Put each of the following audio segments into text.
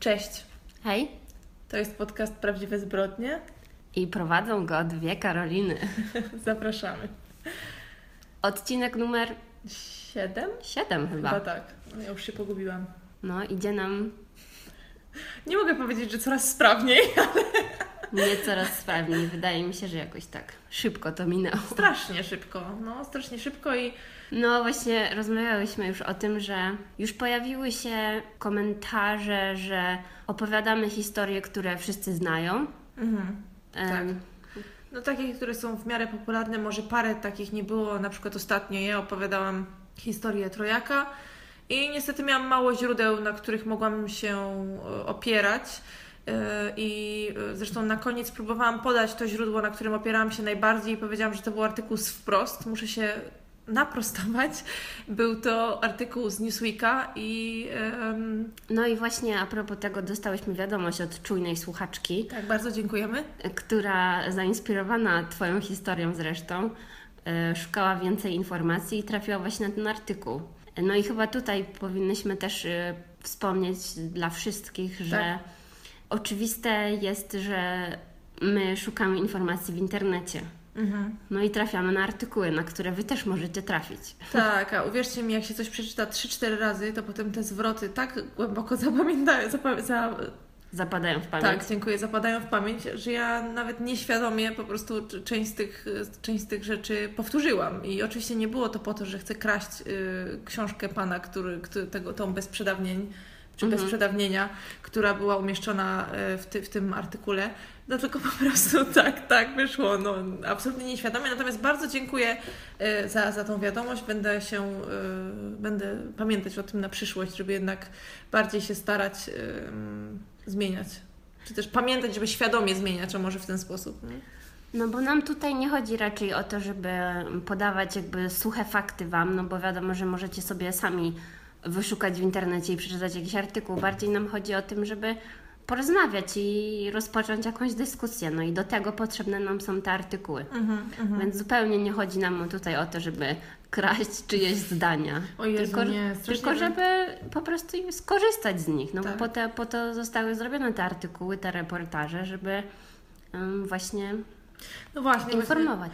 Cześć, Hej. to jest podcast Prawdziwe Zbrodnie. I prowadzą go dwie Karoliny. Zapraszamy. Odcinek numer Siedem? 7 chyba. Chyba tak. No, Ja już się pogubiłam. No, idzie nam Nie mogę powiedzieć, że coraz sprawniej. nie coraz sprawniej. Wydaje mi się, że jakoś tak szybko to minęło. Strasznie szybko. No, strasznie szybko i No właśnie, rozmawiałyśmy już o tym, że już pojawiły się komentarze, że opowiadamy historie, które wszyscy znają. mhm. Tak. No takie, które są w miarę popularne, może parę takich nie było. Na przykład ostatnio ja opowiadałam historię Trojaka i niestety miałam mało źródeł, na których mogłam się e, opierać. I e, zresztą na koniec próbowałam podać to źródło, na którym opierałam się najbardziej i powiedziałam, że to był artykuł z wprost. Muszę się naprostować. Był to artykuł z Newsweeka i em, No i właśnie a propos tego dostałyśmy wiadomość od czujnej słuchaczki, tak, bardzo dziękujemy. która zainspirowana Twoją historią zresztą, e, szukała więcej informacji i trafiła właśnie na ten artykuł. No i chyba tutaj powinnyśmy też e, wspomnieć dla wszystkich, że Tak. Oczywiste jest, że my szukamy informacji w internecie. Mhm. No i trafiamy na artykuły, na które Wy też możecie trafić. Tak, a uwierzcie mi, jak się coś przeczyta 3-4 razy, to potem te zwroty tak głęboko zapamiętają, zapa- za, Zapadają w pamięć. tak, dziękuję, zapadają w pamięć, że ja nawet nieświadomie po prostu część z tych, część z tych rzeczy powtórzyłam. I oczywiście nie było to po to, że chcę kraść y, książkę pana, który, który tego, tą bez przedawnień, czy bez Mhm. przedawnienia, która była umieszczona y, w, ty, w tym artykule. No tylko po prostu tak, tak wyszło. No, absolutnie nieświadomie. Natomiast bardzo dziękuję y, za, za tą wiadomość. Będę się, y, będę pamiętać o tym na przyszłość, żeby jednak bardziej się starać mm, zmieniać. Czy też pamiętać, żeby świadomie zmieniać, a może w ten sposób. Nie? No bo nam tutaj nie chodzi raczej o to, żeby podawać jakby suche fakty Wam, no bo wiadomo, że możecie sobie sami wyszukać w internecie i przeczytać jakiś artykuł. Bardziej nam chodzi o tym, żeby porozmawiać i rozpocząć jakąś dyskusję. No i do tego potrzebne nam są te artykuły. Więc zupełnie nie chodzi nam tutaj o to, żeby kraść czyjeś zdania. O Jezu, tylko, nie, tylko żeby po prostu skorzystać z nich. No Tak. bo po, te, po to zostały zrobione te artykuły, te reportaże, żeby ym, właśnie No właśnie. informować.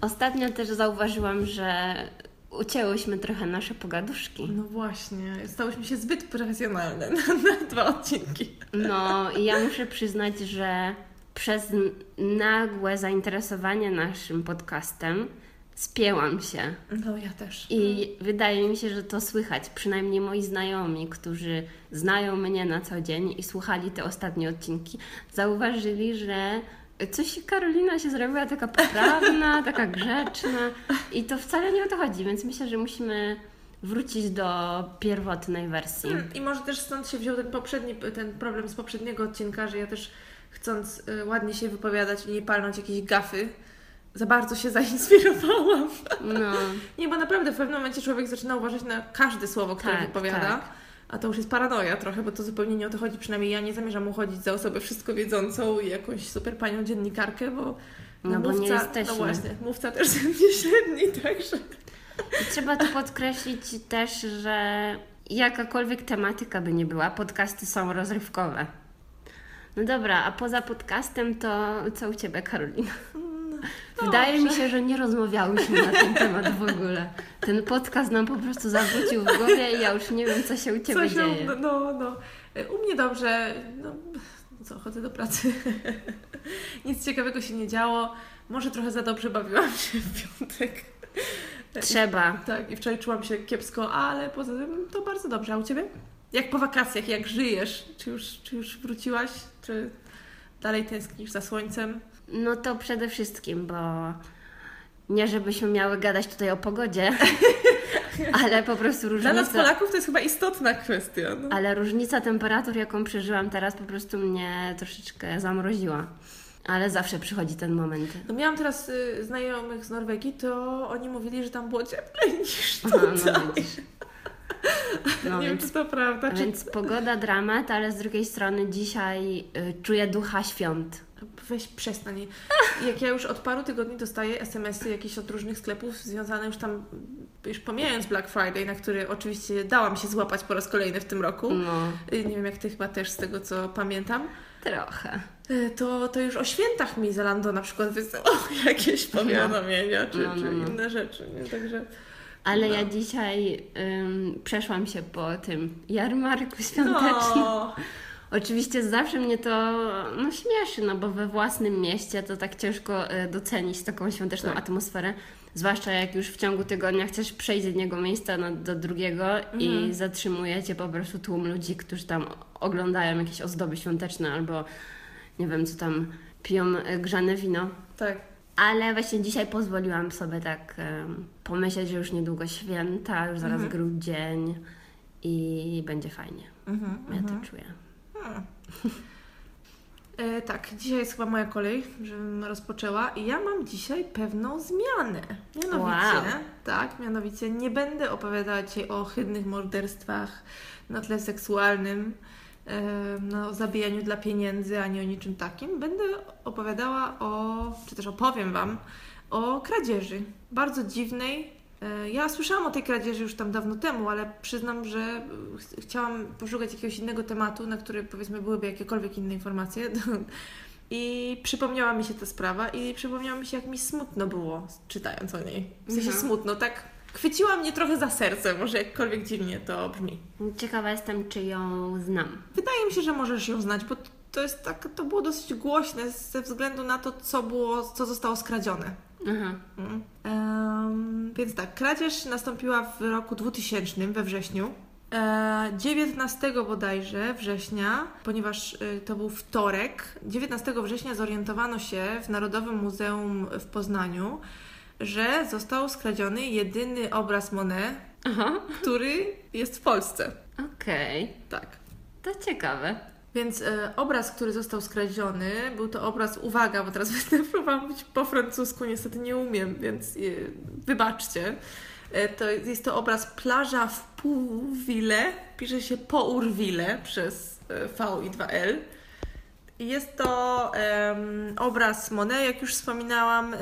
Ostatnio też zauważyłam, że ucięłyśmy trochę nasze pogaduszki. No właśnie. Stałyśmy się zbyt profesjonalne na, na dwa odcinki. No i ja muszę przyznać, że przez nagłe zainteresowanie naszym podcastem spięłam się. No ja też. I wydaje mi się, że to słychać. Przynajmniej moi znajomi, którzy znają mnie na co dzień i słuchali te ostatnie odcinki, zauważyli, że coś Karolina się zrobiła taka poprawna, taka grzeczna i to wcale nie o to chodzi, więc myślę, że musimy wrócić do pierwotnej wersji. Hmm, I może też stąd się wziął ten poprzedni, ten problem z poprzedniego odcinka, że ja też chcąc y, ładnie się wypowiadać i nie palnąć jakiejś gafy, za bardzo się zainspirowałam. No, Nie, bo naprawdę w pewnym momencie człowiek zaczyna uważać na każde słowo, które Tak, wypowiada. tak. A to już jest paranoja trochę, bo to zupełnie nie o to chodzi. Przynajmniej ja nie zamierzam uchodzić za osobę wszystko wiedzącą i jakąś super panią dziennikarkę, bo No bo nie jesteśmy. No właśnie, mówca też ze mnie średni, także... I trzeba tu podkreślić też, że jakakolwiek tematyka by nie była, podcasty są rozrywkowe. No dobra, a poza podcastem to co u Ciebie, Karolina? Wydaje mi się, że nie rozmawiałyśmy na ten temat w ogóle. Ten podcast nam po prostu zawrócił w głowie i ja już nie wiem, co się u Ciebie Co się, dzieje. no, no, no. U mnie dobrze, no, co, chodzę do pracy. Nic ciekawego się nie działo. Może trochę za dobrze bawiłam się w piątek. Trzeba. Tak, i wczoraj czułam się kiepsko, ale poza tym to bardzo dobrze. A u Ciebie? Jak po wakacjach, jak żyjesz? Czy już, czy już wróciłaś? Czy dalej tęsknisz za słońcem? No to przede wszystkim, bo nie żebyśmy miały gadać tutaj o pogodzie, ale po prostu Dla różnica... nas Polaków to jest chyba istotna kwestia. No. Ale różnica temperatur, jaką przeżyłam teraz, po prostu mnie troszeczkę zamroziła. Ale zawsze przychodzi ten moment. No miałam teraz y, znajomych z Norwegii, to oni mówili, że tam było cieplej niż Aha, tutaj. no widzisz. No nie wiem, więc, czy to prawda. Czy... więc pogoda dramat, ale z drugiej strony dzisiaj y, czuję ducha świąt. Weź przestań. Jak ja już od paru tygodni dostaję SMS-y jakieś od różnych sklepów związane już tam już pomijając Black Friday, na który oczywiście dałam się złapać po raz kolejny w tym roku. No, Y, Nie wiem, jak ty chyba też z tego, co pamiętam. trochę. Y, To, to już o świętach mi Zalando na przykład wysyłał jakieś powiadomienia czy, No, no, czy no. inne rzeczy, nie? Także... Ale No. ja dzisiaj ym, przeszłam się po tym jarmarku świątecznym. No, Oczywiście zawsze mnie to no, śmieszy, no bo we własnym mieście to tak ciężko y, docenić taką świąteczną Tak. atmosferę. Zwłaszcza jak już w ciągu tygodnia chcesz przejść z jednego miejsca na, do drugiego i Mhm. zatrzymuje cię po prostu tłum ludzi, którzy tam oglądają jakieś ozdoby świąteczne albo nie wiem co tam piją y, grzane wino. tak. Ale właśnie dzisiaj pozwoliłam sobie tak em, pomyśleć, że już niedługo święta, już zaraz grudzień i będzie fajnie. Mhm, Ja to czuję. E, tak, dzisiaj jest chyba moja kolej, żebym rozpoczęła i ja mam dzisiaj pewną zmianę. Mianowicie, Wow. tak, mianowicie nie będę opowiadała dzisiaj o ohydnych morderstwach na tle seksualnym, e, no, o zabijaniu dla pieniędzy, ani o niczym takim. Będę opowiadała o, czy też opowiem Wam o kradzieży. Bardzo dziwnej. E, Ja słyszałam o tej kradzieży już tam dawno temu, ale przyznam, że e, ch- chciałam poszukać jakiegoś innego tematu, na który powiedzmy byłyby jakiekolwiek inne informacje. I przypomniała mi się ta sprawa i przypomniało mi się, jak mi smutno było czytając o niej. W sensie Mhm. smutno, tak chwyciła mnie trochę za serce, może jakkolwiek dziwnie to brzmi. Ciekawa jestem, czy ją znam. Wydaje mi się, że możesz ją znać, bo to jest tak, to było dosyć głośne ze względu na to, co było, co zostało skradzione. Mm. Em, więc tak, kradzież nastąpiła w roku 2000, we wrześniu. E, 19 bodajże września, ponieważ e, to był wtorek, 19 września zorientowano się w Narodowym Muzeum w Poznaniu, że został skradziony jedyny obraz Monet, Aha. który jest w Polsce. Okej. Tak. To ciekawe. Więc e, obraz, który został skradziony, był to obraz, uwaga, bo teraz będę próbowała mówić po francusku, niestety nie umiem, więc e, wybaczcie. E, to jest to obraz Plaża w Pourville, pisze się Pourville przez V i 2L. I Jest to obraz Monet, jak już wspominałam,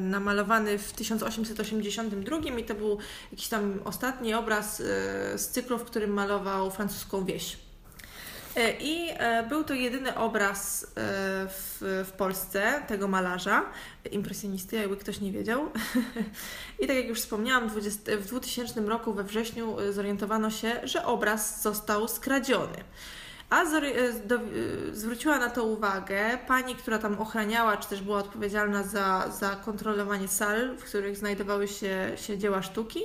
namalowany w 1882 i to był jakiś tam ostatni obraz z cyklu, w którym malował francuską wieś. E, I e, był to jedyny obraz e, w, w Polsce tego malarza, impresjonisty, jakby ktoś nie wiedział. I tak jak już wspomniałam, 20, w 2000 roku we wrześniu zorientowano się, że obraz został skradziony. A zwróciła na to uwagę pani, która tam ochraniała, czy też była odpowiedzialna za, za kontrolowanie sal, w których znajdowały się, się dzieła sztuki.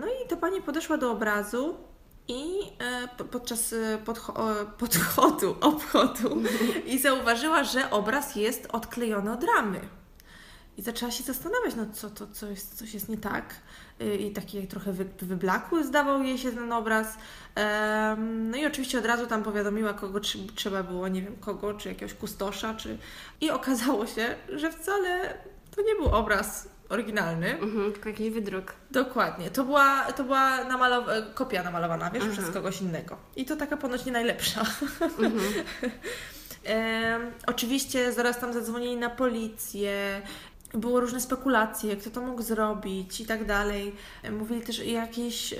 No i ta pani podeszła do obrazu i e, po- podczas e, podchodu, obchodu i zauważyła, że obraz jest odklejony od ramy. I zaczęła się zastanawiać, no co to, co jest, coś jest nie tak. Y, I taki trochę wy, wyblakły zdawał jej się ten obraz. No i oczywiście od razu tam powiadomiła, kogo tr- trzeba było, nie wiem kogo, czy jakiegoś kustosza, czy... I okazało się, że wcale to nie był obraz oryginalny. Mhm, tylko jakiś wydruk. Dokładnie. To była, to była namalow- e, kopia namalowana, wiesz, Mhm. przez kogoś innego. I to taka ponoć nie najlepsza. Em, oczywiście zaraz tam zadzwonili na policję. Było różne spekulacje, kto to mógł zrobić i tak dalej. E, Mówili też o jakichś, e,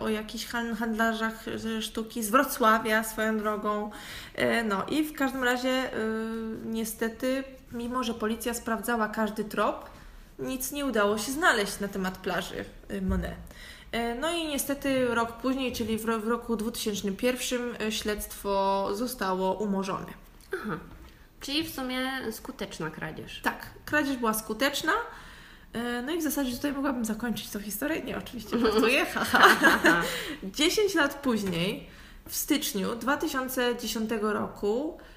o jakichś han- handlarzach e, sztuki z Wrocławia swoją drogą. E, No i w każdym razie e, niestety, mimo że policja sprawdzała każdy trop, nic nie udało się znaleźć na temat plaży y, Monet. E, No i niestety rok później, czyli w, ro- w roku 2001 y, śledztwo zostało umorzone. Aha. Czyli w sumie skuteczna kradzież. Tak, kradzież była skuteczna. E, No i w zasadzie tutaj mogłabym zakończyć tą historię. Nie, oczywiście żartuję. Aha. 10 lat później, w styczniu 2010 roku, e,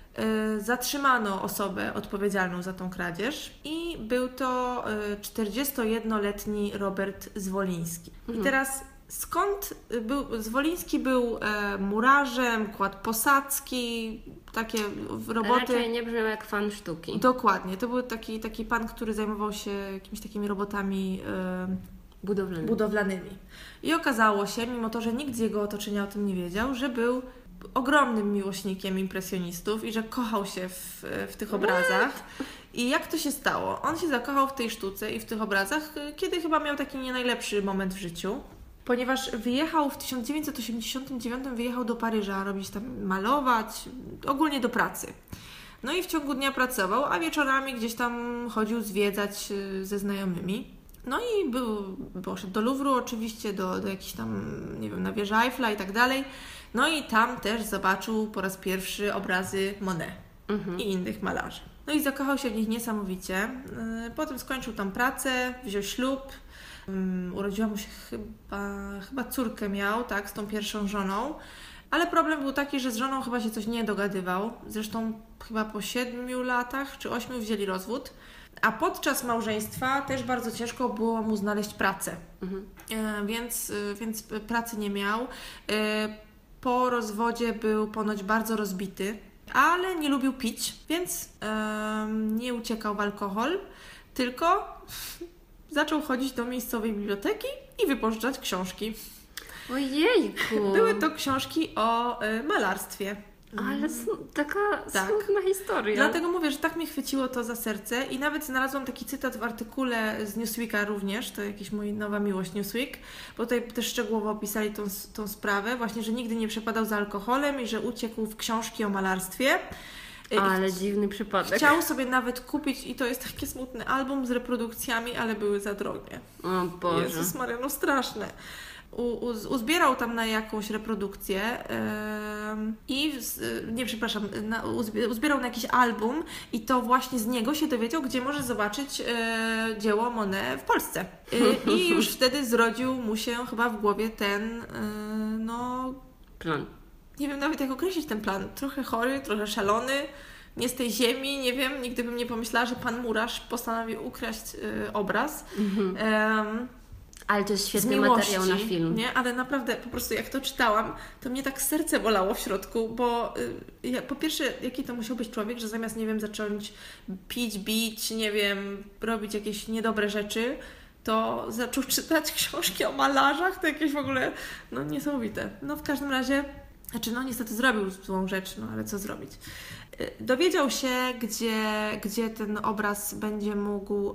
zatrzymano osobę odpowiedzialną za tą kradzież i był to e, 41-letni Robert Zwoliński. I teraz skąd był, Zwoliński był e, murarzem, kładł posadzki, takie roboty. Raczej nie brzmiał jak fan sztuki. Dokładnie, to był taki, taki pan, który zajmował się jakimiś takimi robotami e, Budowlany. budowlanymi. I okazało się, mimo to, że nikt z jego otoczenia o tym nie wiedział, że był ogromnym miłośnikiem impresjonistów i że kochał się w, w tych obrazach. I jak to się stało? On się zakochał w tej sztuce i w tych obrazach, kiedy chyba miał taki nie najlepszy moment w życiu. Ponieważ wyjechał w 1989 wyjechał do Paryża robić tam malować, ogólnie do pracy. No i w ciągu dnia pracował, a wieczorami gdzieś tam chodził zwiedzać y, ze znajomymi. No i był, poszedł do Louvru oczywiście, do, do jakichś tam, nie wiem, na wieży Eiffla i tak dalej. No i tam też zobaczył po raz pierwszy obrazy Monet i innych malarzy. No i zakochał się w nich niesamowicie. Yy, Potem skończył tam pracę, wziął ślub. Ym, Urodziła mu się chyba, chyba córkę miał, tak, z tą pierwszą żoną. Ale problem był taki, że z żoną chyba się coś nie dogadywał. Zresztą chyba po siedmiu latach czy ośmiu wzięli rozwód. A podczas małżeństwa też bardzo ciężko było mu znaleźć pracę. E, więc, e, więc pracy nie miał. E, Po rozwodzie był ponoć bardzo rozbity, ale nie lubił pić, więc nie uciekał w alkohol, tylko zaczął chodzić do miejscowej biblioteki i wypożyczać książki. Ojejku! Były to książki o malarstwie. Ale sm- taka Tak. smutna historia. Dlatego mówię, że tak mnie chwyciło to za serce i nawet znalazłam taki cytat w artykule z Newsweeka również, to jakaś moja nowa miłość Newsweek, bo tutaj też szczegółowo opisali tą, tą sprawę, właśnie, że nigdy nie przepadał za alkoholem i że uciekł w książki o malarstwie. I Ale dziwny przypadek. Chciał sobie nawet kupić, i to jest takie smutne, album z reprodukcjami, ale były za drogie. O Boże. Jezus Maria, no straszne. Uzbierał tam na jakąś reprodukcję em, i, nie przepraszam, na, uzbie- uzbierał na jakiś album i to właśnie z niego się dowiedział, gdzie może zobaczyć e, dzieło Monet w Polsce. E, I już wtedy zrodził mu się chyba w głowie ten, e, no Plan. nie wiem nawet jak określić ten plan. Trochę chory, trochę szalony, nie z tej ziemi, nie wiem, nigdy bym nie pomyślała, że pan murarz postanowił ukraść obraz. Em, Ale to jest świetny miłości, materiał na film. Nie, ale naprawdę po prostu jak to czytałam, to mnie tak serce bolało w środku, bo y, po pierwsze, jaki to musiał być człowiek, że zamiast, nie wiem, zacząć pić, bić, nie wiem, robić jakieś niedobre rzeczy, to zaczął czytać książki o malarzach, to jakieś w ogóle, no niesamowite. No w każdym razie, znaczy no niestety zrobił złą rzecz, no ale co zrobić. Dowiedział się, gdzie, gdzie ten obraz będzie mógł,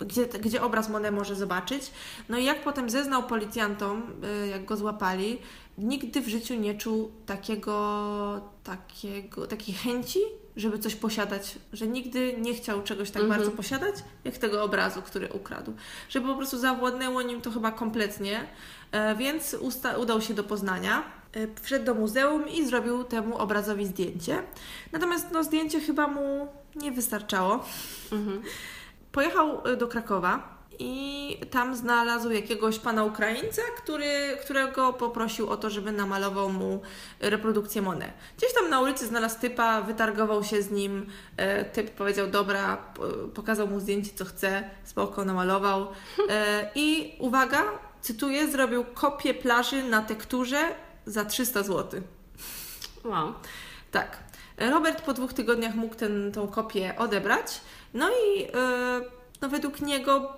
gdzie, gdzie obraz Monet może zobaczyć. No i jak potem zeznał policjantom, y, jak go złapali, nigdy w życiu nie czuł takiego, takiego, takiej chęci, żeby coś posiadać, że nigdy nie chciał czegoś tak bardzo posiadać, jak tego obrazu, który ukradł. Żeby po prostu zawładnęło nim to chyba kompletnie, e, więc usta- udał się do Poznania. E, Wszedł do muzeum i zrobił temu obrazowi zdjęcie. Natomiast no, zdjęcie chyba mu nie wystarczało. Pojechał y, do Krakowa i tam znalazł jakiegoś pana Ukraińca, który, którego poprosił o to, żeby namalował mu reprodukcję Monet. Gdzieś tam na ulicy znalazł typa, wytargował się z nim. e, Typ powiedział, dobra, pokazał mu zdjęcie, co chce, spoko, namalował. E, I uwaga, cytuję, zrobił kopię plaży na tekturze za 300 zł. Wow. Tak. Robert po dwóch tygodniach mógł ten, tą kopię odebrać. No i e, no według niego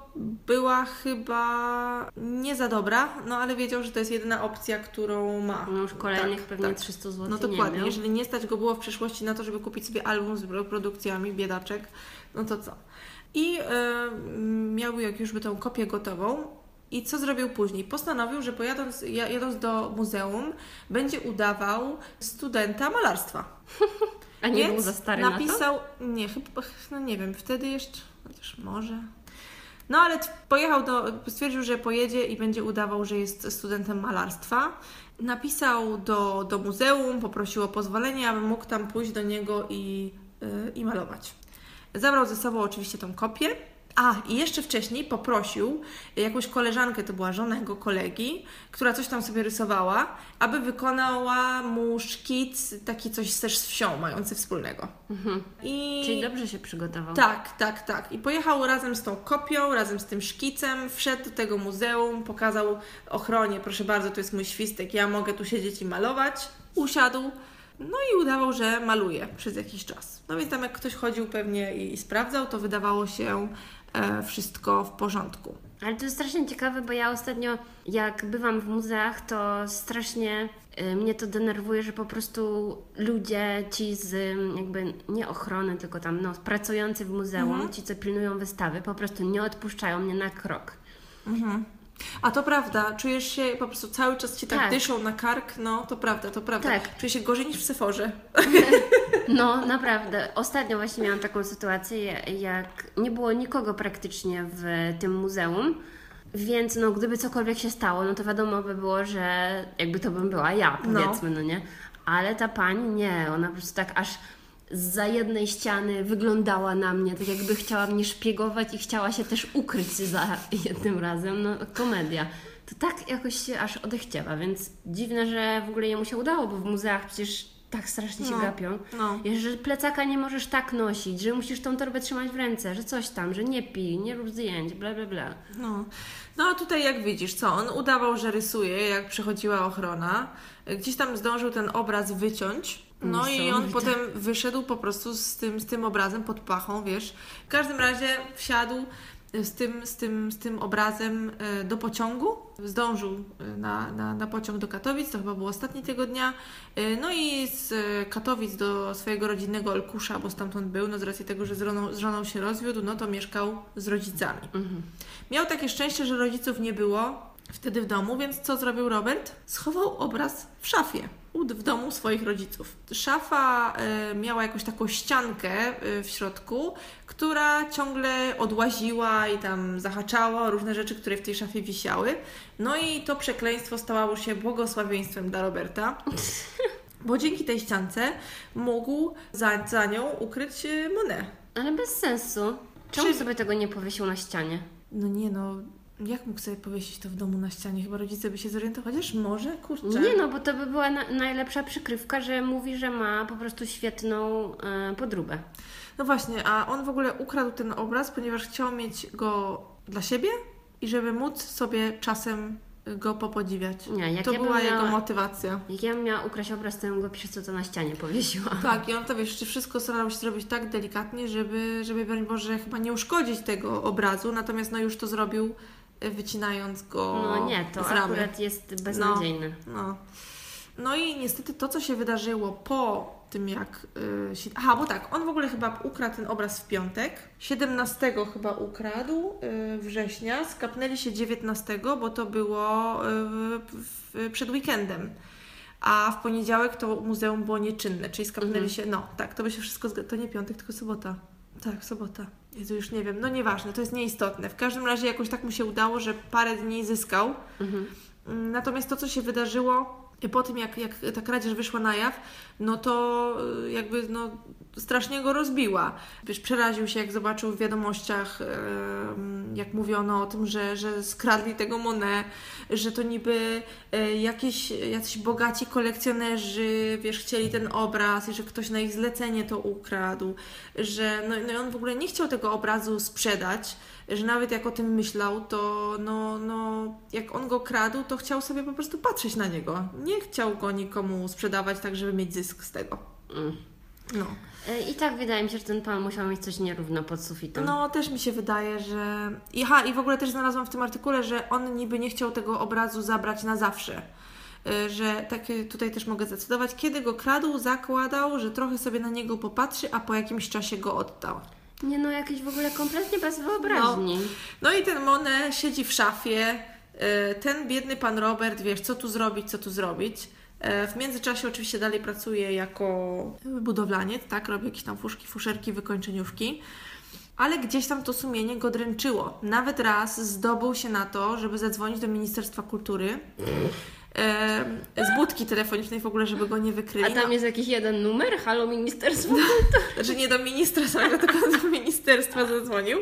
była chyba nie za dobra, no ale wiedział, że to jest jedyna opcja, którą ma. No już kolejnych Tak, pewnie tak. 300 zł No nie dokładnie. Jeżeli nie stać go było w przeszłości na to, żeby kupić sobie album z reprodukcjami, biedaczek, no to co? I e, miał jak już by tą kopię gotową. I co zrobił później? Postanowił, że pojadąc, ja- jadąc do muzeum, będzie udawał studenta malarstwa. A nie Więc był za stary na to? napisał, nie, chyba, no nie wiem, wtedy jeszcze, chociaż może. No ale pojechał do, stwierdził, że pojedzie i będzie udawał, że jest studentem malarstwa. Napisał do, do muzeum, poprosił o pozwolenie, aby mógł tam pójść do niego i, yy, i malować. Zabrał ze sobą oczywiście tą kopię. A, i jeszcze wcześniej poprosił jakąś koleżankę, to była żona jego kolegi, która coś tam sobie rysowała, aby wykonała mu szkic, taki coś też z wsią, mający wspólnego. I... Mhm. Czyli dobrze się przygotował. Tak, tak, tak. I pojechał razem z tą kopią, razem z tym szkicem, wszedł do tego muzeum, pokazał ochronie, proszę bardzo, to jest mój świstek, ja mogę tu siedzieć i malować. Usiadł, no i udawał, że maluje przez jakiś czas. No więc tam jak ktoś chodził pewnie i, i sprawdzał, to wydawało się wszystko w porządku. Ale to jest strasznie ciekawe, bo ja ostatnio, jak bywam w muzeach, to strasznie y, mnie to denerwuje, że po prostu ludzie ci z jakby nie ochrony, tylko tam no, pracujący w muzeum, Mhm. ci co pilnują wystawy, po prostu nie odpuszczają mnie na krok. A to prawda, czujesz się po prostu cały czas ci tak, Tak. dyszą na kark, no to prawda, to prawda. Tak. Czuję się gorzej niż w Seforze. No, naprawdę. Ostatnio właśnie miałam taką sytuację, jak nie było nikogo praktycznie w tym muzeum, więc no, gdyby cokolwiek się stało, no to wiadomo by było, że jakby to bym była ja, No. powiedzmy, no, nie? Ale ta pani nie, ona po prostu tak aż za jednej ściany wyglądała na mnie, tak jakby chciała mnie szpiegować i chciała się też ukryć za jednym razem. No, komedia. To tak jakoś się aż odechciewa, więc dziwne, że w ogóle jemu się udało, bo w muzeach przecież tak strasznie się No. gapią. No. Że plecaka nie możesz tak nosić, że musisz tą torbę trzymać w ręce, że coś tam, że nie pij, nie rób zdjęć, bla bla bla. No. no a tutaj jak widzisz, co? On udawał, że rysuje, jak przychodziła ochrona. Gdzieś tam zdążył ten obraz wyciąć. No i on potem wyszedł po prostu z tym, z tym obrazem pod pachą, wiesz. W każdym razie wsiadł z tym, z tym, z tym obrazem e, do pociągu. Zdążył e, na, na, na pociąg do Katowic, to chyba było ostatni tego dnia. E, No i z e, Katowic do swojego rodzinnego Olkusza, bo stamtąd był, no z racji tego, że z żoną, z żoną się rozwiódł, no to mieszkał z rodzicami. Miał takie szczęście, że rodziców nie było wtedy w domu, więc co zrobił Robert? Schował obraz w szafie w domu swoich rodziców. Szafa e, miała jakąś taką ściankę e, w środku, która ciągle odłaziła i tam zahaczała o różne rzeczy, które w tej szafie wisiały. No i to przekleństwo stało się błogosławieństwem dla Roberta. Bo dzięki tej ściance mógł za, za nią ukryć e, Monet. Ale bez sensu. Czemu Czy- sobie tego nie powiesił na ścianie? No nie no, jak mógł sobie powiesić to w domu na ścianie? Chyba rodzice by się zorientowali, chociaż może, kurczę. Nie no, bo to by była na, najlepsza przykrywka, że mówi, że ma po prostu świetną e, podróbę. No właśnie, a on w ogóle ukradł ten obraz, ponieważ chciał mieć go dla siebie i żeby móc sobie czasem go popodziwiać. Nie, jak to ja była miała- jego motywacja. Jak ja bym miała ukraść obraz, to bym go pierwsze co na ścianie powiesiła. Tak, i on to wiesz, czy wszystko starał się zrobić tak delikatnie, żeby, żeby broń Boże, chyba nie uszkodzić tego obrazu, natomiast no już to zrobił, wycinając go No nie, to z ramy. akurat jest beznadziejne. No. No i niestety to, co się wydarzyło po tym, jak y, się... Aha, bo tak, on w ogóle chyba ukradł ten obraz w piątek. 17 chyba ukradł y, września, skapnęli się 19, bo to było y, w, przed weekendem. A w poniedziałek to muzeum było nieczynne, czyli skapnęli Mhm. się... No, tak, to by się wszystko... To nie piątek, tylko sobota. Tak, sobota. Jezu, już nie wiem. No nieważne, to jest nieistotne. W każdym razie jakoś tak mu się udało, że parę dni zyskał. Mhm. Mm, Natomiast to, co się wydarzyło po tym, jak, jak ta kradzież wyszła na jaw, no to y, jakby no, strasznie go rozbiła. Wiesz, przeraził się, jak zobaczył w wiadomościach, jak mówiono o tym, że, że skradli tego Monet, że to niby e, jakieś, jacyś bogaci kolekcjonerzy, wiesz, chcieli ten obraz i że ktoś na ich zlecenie to ukradł, że no, no on w ogóle nie chciał tego obrazu sprzedać, że nawet jak o tym myślał, to no, no, jak on go kradł, to chciał sobie po prostu patrzeć na niego. Nie chciał go nikomu sprzedawać tak, żeby mieć zysk z tego. Mm. No. E, I tak wydaje mi się, że ten pan musiał mieć coś nierówno pod sufitem. No, też mi się wydaje, że. I, aha, i w ogóle też znalazłam w tym artykule, że on niby nie chciał tego obrazu zabrać na zawsze. Y, Że tak y, tutaj też mogę zdecydować, kiedy go kradł, zakładał, że trochę sobie na niego popatrzy, a po jakimś czasie go oddał. Nie no, jakieś w ogóle kompletnie bez wyobraźni. No i ten Monet siedzi w szafie. y, Ten biedny pan Robert, wiesz, co tu zrobić, co tu zrobić. E, W międzyczasie oczywiście dalej pracuje jako budowlaniec, tak? Robi jakieś tam fuszki, fuszerki, wykończeniówki. Ale gdzieś tam to sumienie go dręczyło. Nawet raz zdobył się na to, żeby zadzwonić do Ministerstwa Kultury. E, z budki telefonicznej w ogóle, żeby go nie wykryli. A tam No, jest jakiś jeden numer? Halo Ministerstwo? znaczy nie do ministra samego, tylko do ministerstwa zadzwonił.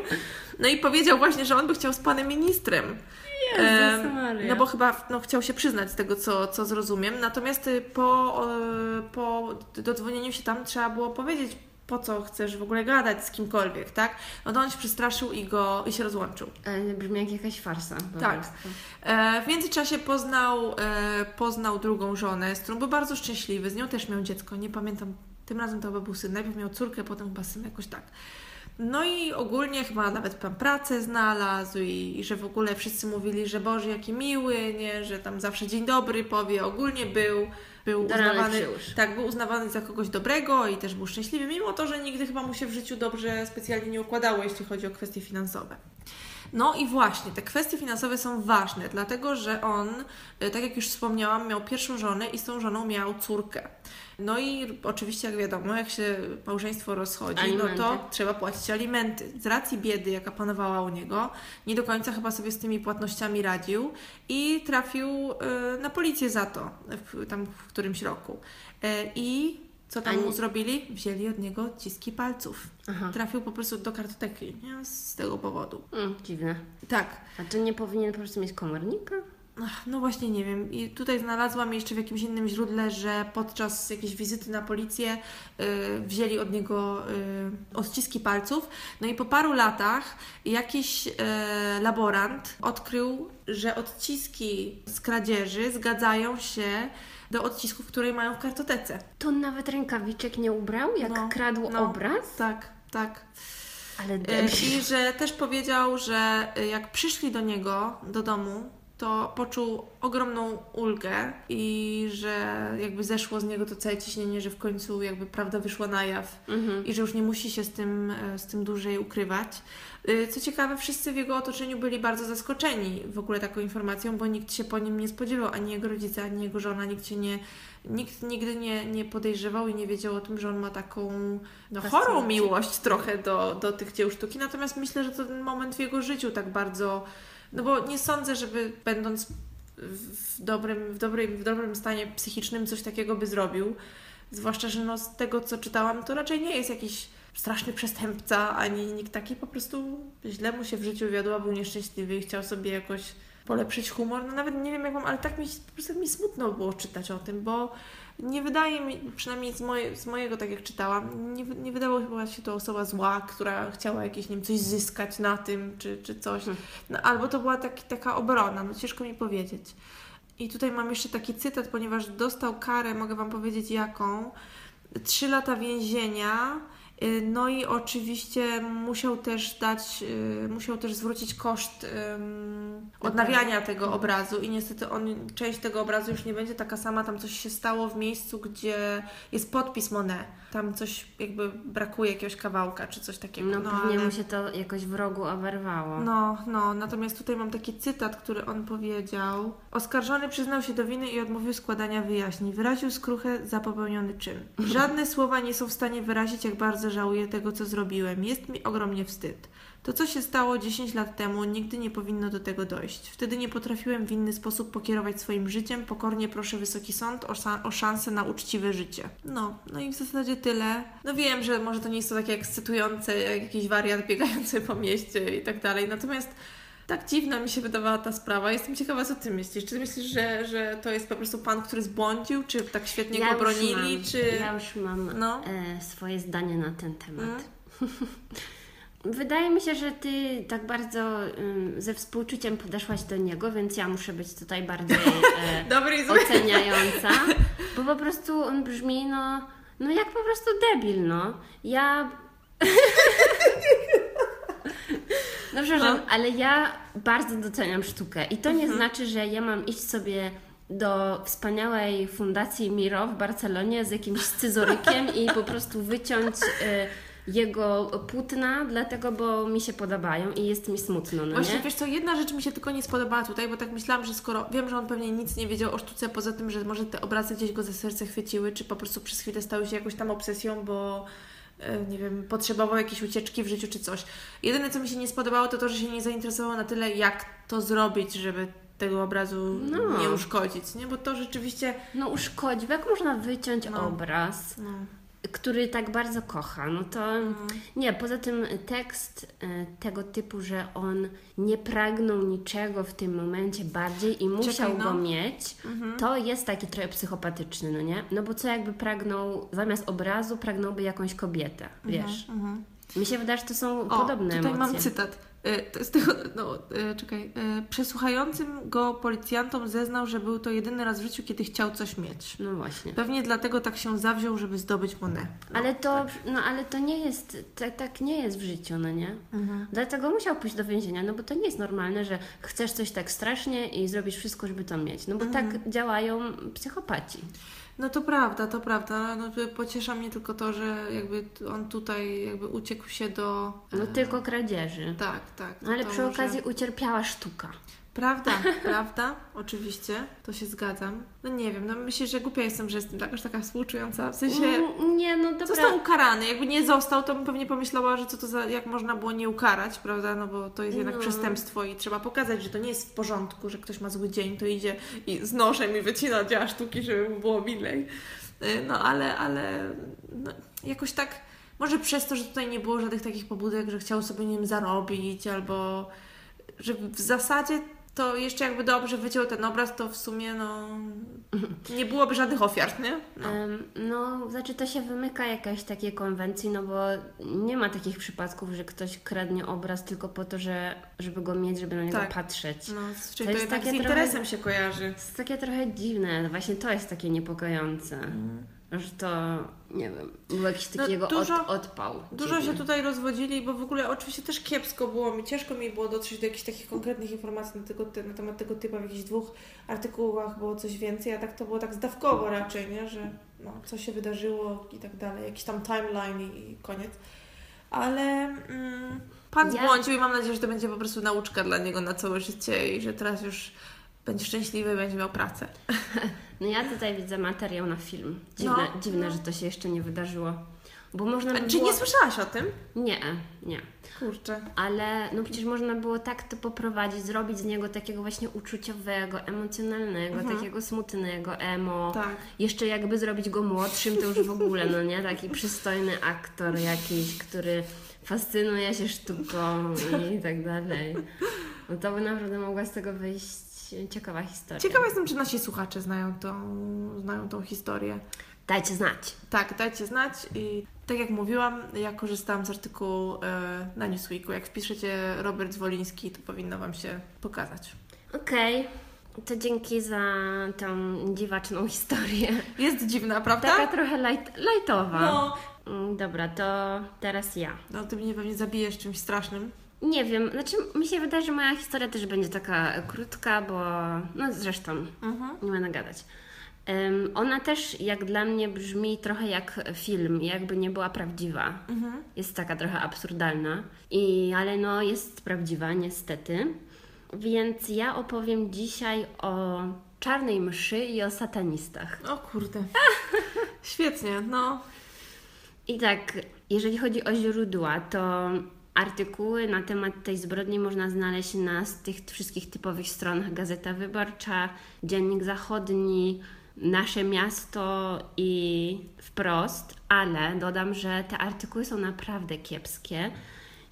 No i powiedział właśnie, że on by chciał z panem ministrem. Jezus Maria. No bo chyba no, chciał się przyznać z tego, co, co zrozumiem. Natomiast y, po, y, po dodzwonieniu się tam trzeba było powiedzieć, po co chcesz w ogóle gadać z kimkolwiek, tak? No to on się przestraszył i go i się rozłączył. E, Brzmi jak jakaś farsa. Tak. E, w międzyczasie poznał, e, poznał drugą żonę, z którą był bardzo szczęśliwy. Z nią też miał dziecko, nie pamiętam. Tym razem to chyba był syn. Najpierw miał córkę, potem chyba syn, jakoś tak. No i ogólnie chyba nawet pan pracę znalazł i, i że w ogóle wszyscy mówili, że Boże, jaki miły, nie, że tam zawsze dzień dobry powie. Ogólnie był, był uznawany, tak, był uznawany za kogoś dobrego i też był szczęśliwy, mimo to, że nigdy chyba mu się w życiu dobrze specjalnie nie układało, jeśli chodzi o kwestie finansowe. No i właśnie, te kwestie finansowe są ważne, dlatego że on, y, tak jak już wspomniałam, miał pierwszą żonę i z tą żoną miał córkę. No i oczywiście, jak wiadomo, jak się małżeństwo rozchodzi, Alimenty. no to trzeba płacić alimenty. Z racji biedy, jaka panowała u niego, nie do końca chyba sobie z tymi płatnościami radził i trafił y, na policję za to, w, tam w którymś roku. Y, I co tam A nie- mu zrobili? Wzięli od niego odciski palców. Aha. Trafił po prostu do kartoteki, nie? Z tego powodu. Mm, dziwne. Tak. A czy nie powinien po prostu mieć komornika? Ach, No właśnie nie wiem. I tutaj znalazłam jeszcze w jakimś innym źródle, że podczas jakiejś wizyty na policję y, wzięli od niego y, odciski palców. No i po paru latach jakiś y, laborant odkrył, że odciski z kradzieży zgadzają się do odcisków, które mają w kartotece. To nawet rękawiczek nie ubrał, jak No, kradł no. obraz? Tak, tak. Ale debil. I że też powiedział, że y, jak przyszli do niego, do domu, to poczuł ogromną ulgę i że jakby zeszło z niego to całe ciśnienie, że w końcu jakby prawda wyszła na jaw Mhm. i że już nie musi się z tym, e, z tym dłużej ukrywać. Y, Co ciekawe, wszyscy w jego otoczeniu byli bardzo zaskoczeni w ogóle taką informacją, bo nikt się po nim nie spodziewał, ani jego rodzice, ani jego żona, nikt się nie, nikt nigdy nie, nie podejrzewał i nie wiedział o tym, że on ma taką no, chorą miłość trochę do, do tych dzieł sztuki. Natomiast myślę, że to ten moment w jego życiu tak bardzo, no bo nie sądzę, żeby będąc w dobrym, w dobrym, w dobrym stanie psychicznym coś takiego by zrobił. Zwłaszcza, że no, z tego co czytałam, to raczej nie jest jakiś straszny przestępca, ani nikt taki, po prostu źle mu się w życiu wiodło, był nieszczęśliwy i chciał sobie jakoś polepszyć humor. No nawet nie wiem jak wam, ale tak mi, po prostu mi smutno było czytać o tym, bo nie wydaje mi, przynajmniej z, moje, z mojego, tak jak czytałam, nie, nie wydało chyba się to osoba zła, która chciała jakieś, nie wiem, coś zyskać na tym, czy, czy coś. No, albo to była taki, taka obrona, no ciężko mi powiedzieć. I tutaj mam jeszcze taki cytat, ponieważ dostał karę, mogę Wam powiedzieć jaką. Trzy lata więzienia. Y, No i oczywiście musiał też dać, y, musiał też zwrócić koszt odnawiania tego obrazu i niestety on, część tego obrazu już nie będzie taka sama, tam coś się stało w miejscu, gdzie jest podpis Monet. Tam coś jakby brakuje jakiegoś kawałka czy coś takiego. No, pewnie ale- mu się to jakoś w rogu oberwało. no, no, natomiast tutaj mam taki cytat, który on powiedział. Oskarżony przyznał się do winy i odmówił składania wyjaśnień. Wyraził skruchę za popełniony czyn. Żadne słowa nie są w stanie wyrazić, jak bardzo żałuję tego, co zrobiłem. Jest mi ogromnie wstyd. To, co się stało 10 lat temu, nigdy nie powinno do tego dojść. Wtedy nie potrafiłem w inny sposób pokierować swoim życiem. Pokornie proszę Wysoki Sąd o, o szansę na uczciwe życie. No, no i w zasadzie tyle. No wiem, że może to nie jest to takie ekscytujące, jak jakiś wariat biegający po mieście i tak dalej. Natomiast tak dziwna mi się wydawała ta sprawa. Jestem ciekawa, co ty myślisz. Czy ty myślisz, że, że to jest po prostu pan, który zbłądził, czy tak świetnie go już bronili, mam, czy... Ja już mam No. e, swoje zdanie na ten temat. Mm. Wydaje mi się, że ty tak bardzo ze współczuciem podeszłaś do niego, więc ja muszę być tutaj bardziej e, Dobry oceniająca, bo po prostu on brzmi, no, no jak po prostu debil, no. Ja... No No. ale ja bardzo doceniam sztukę i to nie Mhm. znaczy, że ja mam iść sobie do wspaniałej fundacji Miro w Barcelonie z jakimś scyzorykiem i po prostu wyciąć e, jego płótna, dlatego, bo mi się podobają i jest mi smutno, no Właśnie, nie? wiesz co, jedna rzecz mi się tylko nie spodobała tutaj, bo tak myślałam, że skoro wiem, że on pewnie nic nie wiedział o sztuce, poza tym, że może te obrazy gdzieś go za serce chwyciły, czy po prostu przez chwilę stały się jakąś tam obsesją, bo nie wiem, potrzebował jakiejś ucieczki w życiu czy coś. Jedyne, co mi się nie spodobało, to to, że się nie zainteresował na tyle, jak to zrobić, żeby tego obrazu No. nie uszkodzić, nie? Bo to rzeczywiście... No uszkodzi, jak można wyciąć No. obraz, No, który tak bardzo kocha, no to nie, poza tym tekst e, tego typu, że on nie pragnął niczego w tym momencie bardziej i musiał Czekaj, no. go mieć, to jest taki trochę psychopatyczny, no nie? No bo co jakby pragnął, zamiast obrazu pragnąłby jakąś kobietę, wiesz? mhm. Mi się wydaje, że to są O, podobne tutaj emocje. mam cytat. E, Z tego, no, e, czekaj. e, Przesłuchającym go policjantom zeznał, że był to jedyny raz w życiu, kiedy chciał coś mieć. No właśnie. Pewnie dlatego tak się zawziął, żeby zdobyć Monet. No, Ale to, no ale to nie jest, tak, tak nie jest w życiu, no nie? Mhm. Dlatego musiał pójść do więzienia, no bo to nie jest normalne, że chcesz coś tak strasznie i zrobisz wszystko, żeby to mieć. No bo Mhm. tak działają psychopaci. No to prawda, to prawda. No, pociesza mnie tylko to, że jakby on tutaj jakby uciekł się do... No e, tylko kradzieży. Tak, tak. No ale przy może- okazji ucierpiała sztuka. Prawda, prawda, oczywiście, to się zgadzam. No nie wiem, no myślę, że głupia jestem, że jestem aż taka współczująca, w sensie... Mm, Nie, no dobra. Został ukarany. Jakby nie został, to bym pewnie pomyślała, że co to za, jak można było nie ukarać, prawda? No bo to jest jednak No. przestępstwo i trzeba pokazać, że to nie jest w porządku, że ktoś ma zły dzień, to idzie i z nożem i wycina dzieła sztuki, żeby mu było milej. Y, No ale, ale no, jakoś tak, może przez to, że tutaj nie było żadnych takich pobudek, że chciał sobie nim zarobić albo że w zasadzie to jeszcze jakby dobrze wyciął ten obraz, to w sumie no nie byłoby żadnych ofiar, nie? No. No, znaczy to się wymyka jakaś takiej konwencji, no bo nie ma takich przypadków, że ktoś kradnie obraz tylko po to, że, żeby go mieć, żeby na niego Tak. patrzeć. No, czyli To to, jest takie z trochę- interesem się kojarzy. To jest takie trochę dziwne, właśnie to jest takie niepokojące, że to, nie wiem, był jakiś No, takiego dużo- od, odpał. Dużo się dziwny. tutaj rozwodzili, bo w ogóle oczywiście też kiepsko było mi, ciężko mi było dotrzeć do jakichś takich konkretnych informacji na, tego, na temat tego typa. W jakichś dwóch artykułach było coś więcej, a tak to było tak zdawkowo raczej, nie? że no, co się wydarzyło i tak dalej, jakiś tam timeline i, i koniec. Ale mm, pan Ja- zbłądził i mam nadzieję, że to będzie po prostu nauczka dla niego na całe życie i że teraz już będzie szczęśliwy, będzie miał pracę. No ja tutaj widzę materiał na film. Dziwne, No, dziwne no. że to się jeszcze nie wydarzyło. Bo można by A, czy było... nie słyszałaś o tym? Nie, nie. Kurczę. Ale no przecież można było tak to poprowadzić, zrobić z niego takiego właśnie uczuciowego, emocjonalnego, Mhm. takiego smutnego, emo. Tak. Jeszcze jakby zrobić go młodszym, to już w ogóle, no nie? Taki przystojny aktor jakiś, który fascynuje się sztuką i tak dalej. No to by naprawdę mogła z tego wyjść ciekawa historia. Ciekawa jestem, czy nasi słuchacze znają tą, znają tą historię. Dajcie znać. Tak, dajcie znać i tak jak mówiłam, ja korzystałam z artykułu e, na Newsweeku. Jak wpiszecie Robert Zwoliński, to powinno Wam się pokazać. Okej. To dzięki za tą dziwaczną historię. Jest dziwna, prawda? Taka trochę light, lightowa. No. Mm, Dobra, to teraz ja. No, ty mnie pewnie zabijesz czymś strasznym. Nie wiem, znaczy mi się wydaje, że moja historia też będzie taka krótka, bo no zresztą Mhm. nie będę gadać. Em, ona też jak dla mnie brzmi trochę jak film, jakby nie była prawdziwa. Mhm. Jest taka trochę absurdalna, i, ale no jest prawdziwa niestety. Więc ja opowiem dzisiaj o czarnej mszy i o satanistach. O kurde. Świetnie, no. I tak, jeżeli chodzi o źródła, to artykuły na temat tej zbrodni można znaleźć na tych wszystkich typowych stronach Gazeta Wyborcza, Dziennik Zachodni, Nasze Miasto i Wprost, ale dodam, że te artykuły są naprawdę kiepskie.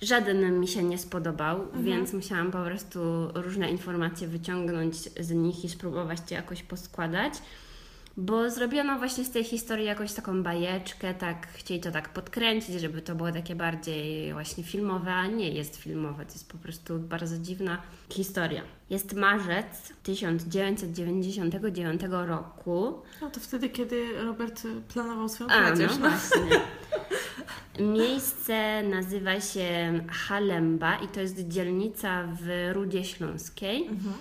Żaden mi się nie spodobał, więc musiałam po prostu różne informacje wyciągnąć z nich i spróbować to jakoś poskładać. Bo zrobiono właśnie z tej historii jakąś taką bajeczkę, tak chcieli to tak podkręcić, żeby to było takie bardziej właśnie filmowe, a nie jest filmowe, to jest po prostu bardzo dziwna historia. Jest marzec 1999 roku. No to wtedy, kiedy Robert planował swoją A, no kradzież. No. właśnie. Miejsce nazywa się Halemba i to jest dzielnica w Rudzie Śląskiej. Mhm.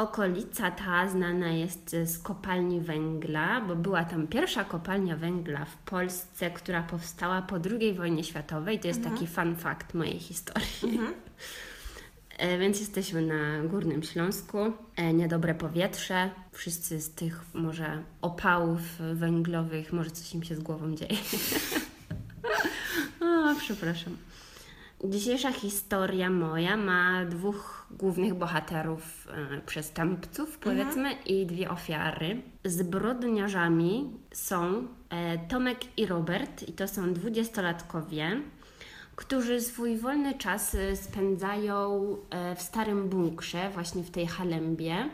Okolica ta znana jest z kopalni węgla, bo była tam pierwsza kopalnia węgla w Polsce, która powstała po II wojnie światowej. To jest taki fun fact mojej historii. E, Więc jesteśmy na Górnym Śląsku. E, Niedobre powietrze. Wszyscy z tych może opałów węglowych, może coś im się z głową dzieje. o, przepraszam. Dzisiejsza historia moja ma dwóch głównych bohaterów, e, przestępców powiedzmy, i dwie ofiary. Zbrodniarzami są e, Tomek i Robert, i to są dwudziestolatkowie, którzy swój wolny czas e, spędzają w starym bunkrze, właśnie w tej halembie,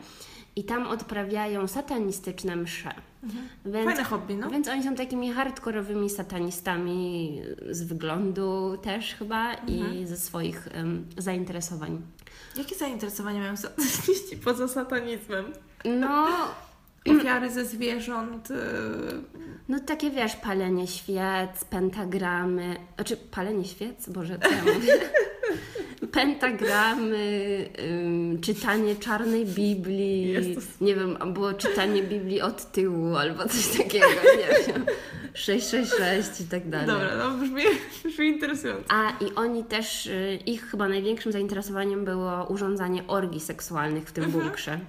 i tam odprawiają satanistyczne msze. Więc, Fajne hobby, no. Więc oni są takimi hardkorowymi satanistami z wyglądu też chyba i ze swoich em, zainteresowań. Jakie zainteresowania mają sataniści poza satanizmem? No, Ofiary ze zwierząt. y, no takie wiesz, palenie świec, pentagramy, znaczy palenie świec, Boże, co ja mówię? Pentagramy, czytanie czarnej Biblii, Jezus. nie wiem, było czytanie Biblii od tyłu albo coś takiego, nie wiem, 666 i tak dalej. Dobra, no brzmi, brzmi interesująco. A i oni też, y, ich chyba największym zainteresowaniem było urządzanie orgii seksualnych w tym Mhm, bunkrze.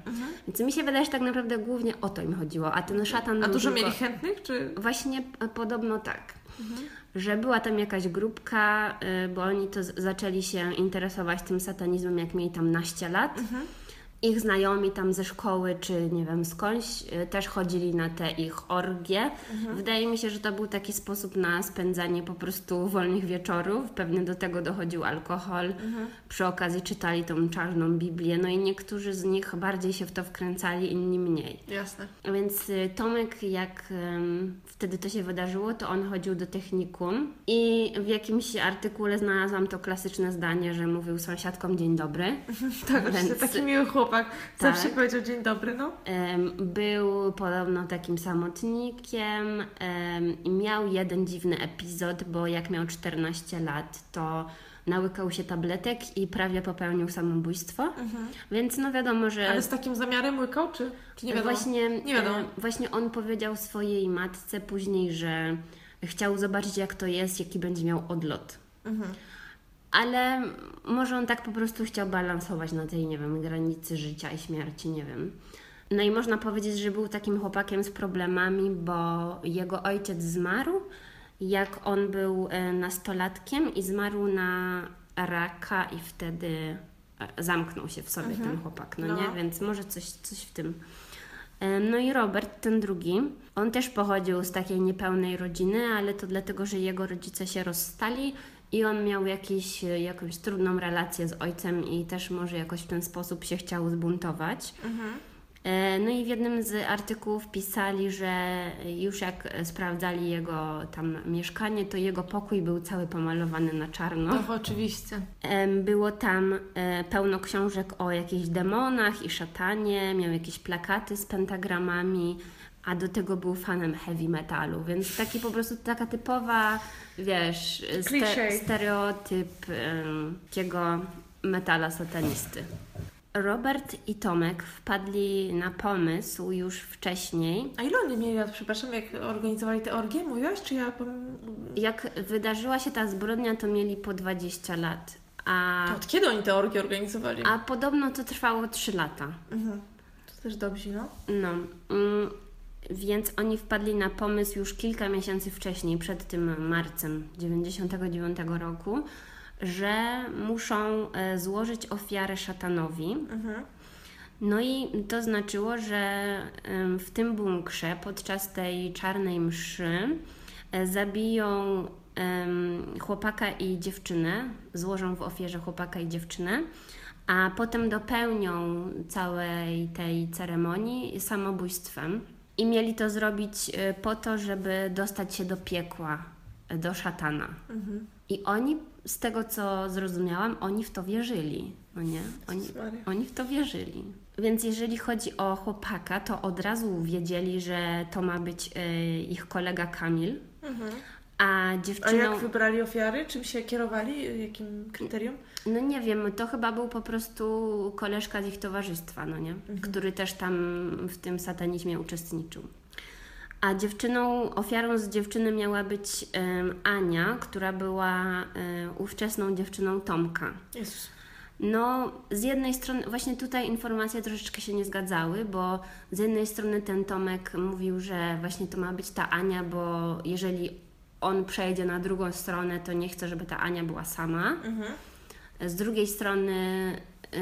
Więc mi się wydaje, że tak naprawdę głównie o to im chodziło. A ten szatan A dużo tylko... mieli chętnych, czy... Właśnie podobno tak. Mhm. Że była tam jakaś grupka, y, bo oni to zaczęli się interesować tym satanizmem, jak mieli tam naście lat. Mhm. Ich znajomi tam ze szkoły, czy nie wiem skądś, y, też chodzili na te ich orgie. Mhm. Wydaje mi się, że to był taki sposób na spędzanie po prostu wolnych wieczorów. Pewnie do tego dochodził alkohol. Mhm. Przy okazji czytali tą czarną Biblię. No i niektórzy z nich bardziej się w to wkręcali, inni mniej. Jasne. Więc y, Tomek, jak em, wtedy to się wydarzyło, to on chodził do technikum i w jakimś artykule znalazłam to klasyczne zdanie, że mówił sąsiadkom dzień dobry. Tak, Więc- taki miły chłopak. Zawsze Tak. powiedział dzień dobry, no. Był podobno takim samotnikiem miał jeden dziwny epizod, bo jak miał 14 lat, to nałykał się tabletek i prawie popełnił samobójstwo. Więc no wiadomo, że... Ale z takim zamiarem łykał, czy, czy nie wiadomo? Właśnie, Nie wiadomo. właśnie on powiedział swojej matce później, że chciał zobaczyć, jak to jest, jaki będzie miał odlot. Mhm. Ale może on tak po prostu chciał balansować na tej, nie wiem, granicy życia i śmierci, nie wiem. No i można powiedzieć, że był takim chłopakiem z problemami, bo jego ojciec zmarł, jak on był e, nastolatkiem i zmarł na raka i wtedy e, zamknął się w sobie ten chłopak, no, No. nie? Więc może coś, coś w tym. E, No i Robert, ten drugi, on też pochodził z takiej niepełnej rodziny, ale to dlatego, że jego rodzice się rozstali i on miał jakiś, e, jakąś trudną relację z ojcem i też może jakoś w ten sposób się chciał zbuntować. E, No i w jednym z artykułów pisali, że już jak sprawdzali jego tam mieszkanie, to jego pokój był cały pomalowany na czarno. To oczywiście. Było tam e, pełno książek o jakichś demonach i szatanie, miał jakieś plakaty z pentagramami, a do tego był fanem heavy metalu, więc taki po prostu taka typowa, wiesz, ste, stereotyp takiego metala satanisty. Robert i Tomek wpadli na pomysł już wcześniej, A ile oni mieli lat, przepraszam, jak organizowali te orgie? Mówiłaś, czy ja... Jak wydarzyła się ta zbrodnia, to mieli po 20 lat, a, To od kiedy oni te orgie organizowali? a podobno to trwało 3 lata. Mhm. To też dobrze, no. No, mm, więc oni wpadli na pomysł już kilka miesięcy wcześniej, przed tym marcem 99 roku, że muszą e, złożyć ofiarę szatanowi. Mhm. No i to znaczyło, że w tym bunkrze podczas tej czarnej mszy e, zabiją chłopaka i dziewczynę, złożą w ofierze chłopaka i dziewczynę, a potem dopełnią całej tej ceremonii samobójstwem. I mieli to zrobić e, po to, żeby dostać się do piekła, e, do szatana. Mhm. I oni, z tego co zrozumiałam, oni w to wierzyli. No nie? Oni, oni w to wierzyli. Więc jeżeli chodzi o chłopaka, to od razu wiedzieli, że to ma być e, ich kolega Kamil, Mhm. A A dziewczyną. jak wybrali ofiary? Czym się kierowali? Jakim kryterium? No nie wiem, to chyba był po prostu koleżka z ich towarzystwa, no nie? Który też tam w tym satanizmie uczestniczył. A dziewczyną, ofiarą z dziewczyny miała być em, Ania, która była e, ówczesną dziewczyną Tomka. Jezus. No, z jednej strony, właśnie tutaj informacje troszeczkę się nie zgadzały, bo z jednej strony ten Tomek mówił, że właśnie to ma być ta Ania, bo jeżeli on przejdzie na drugą stronę, to nie chce, żeby ta Ania była sama. Mhm. Z drugiej strony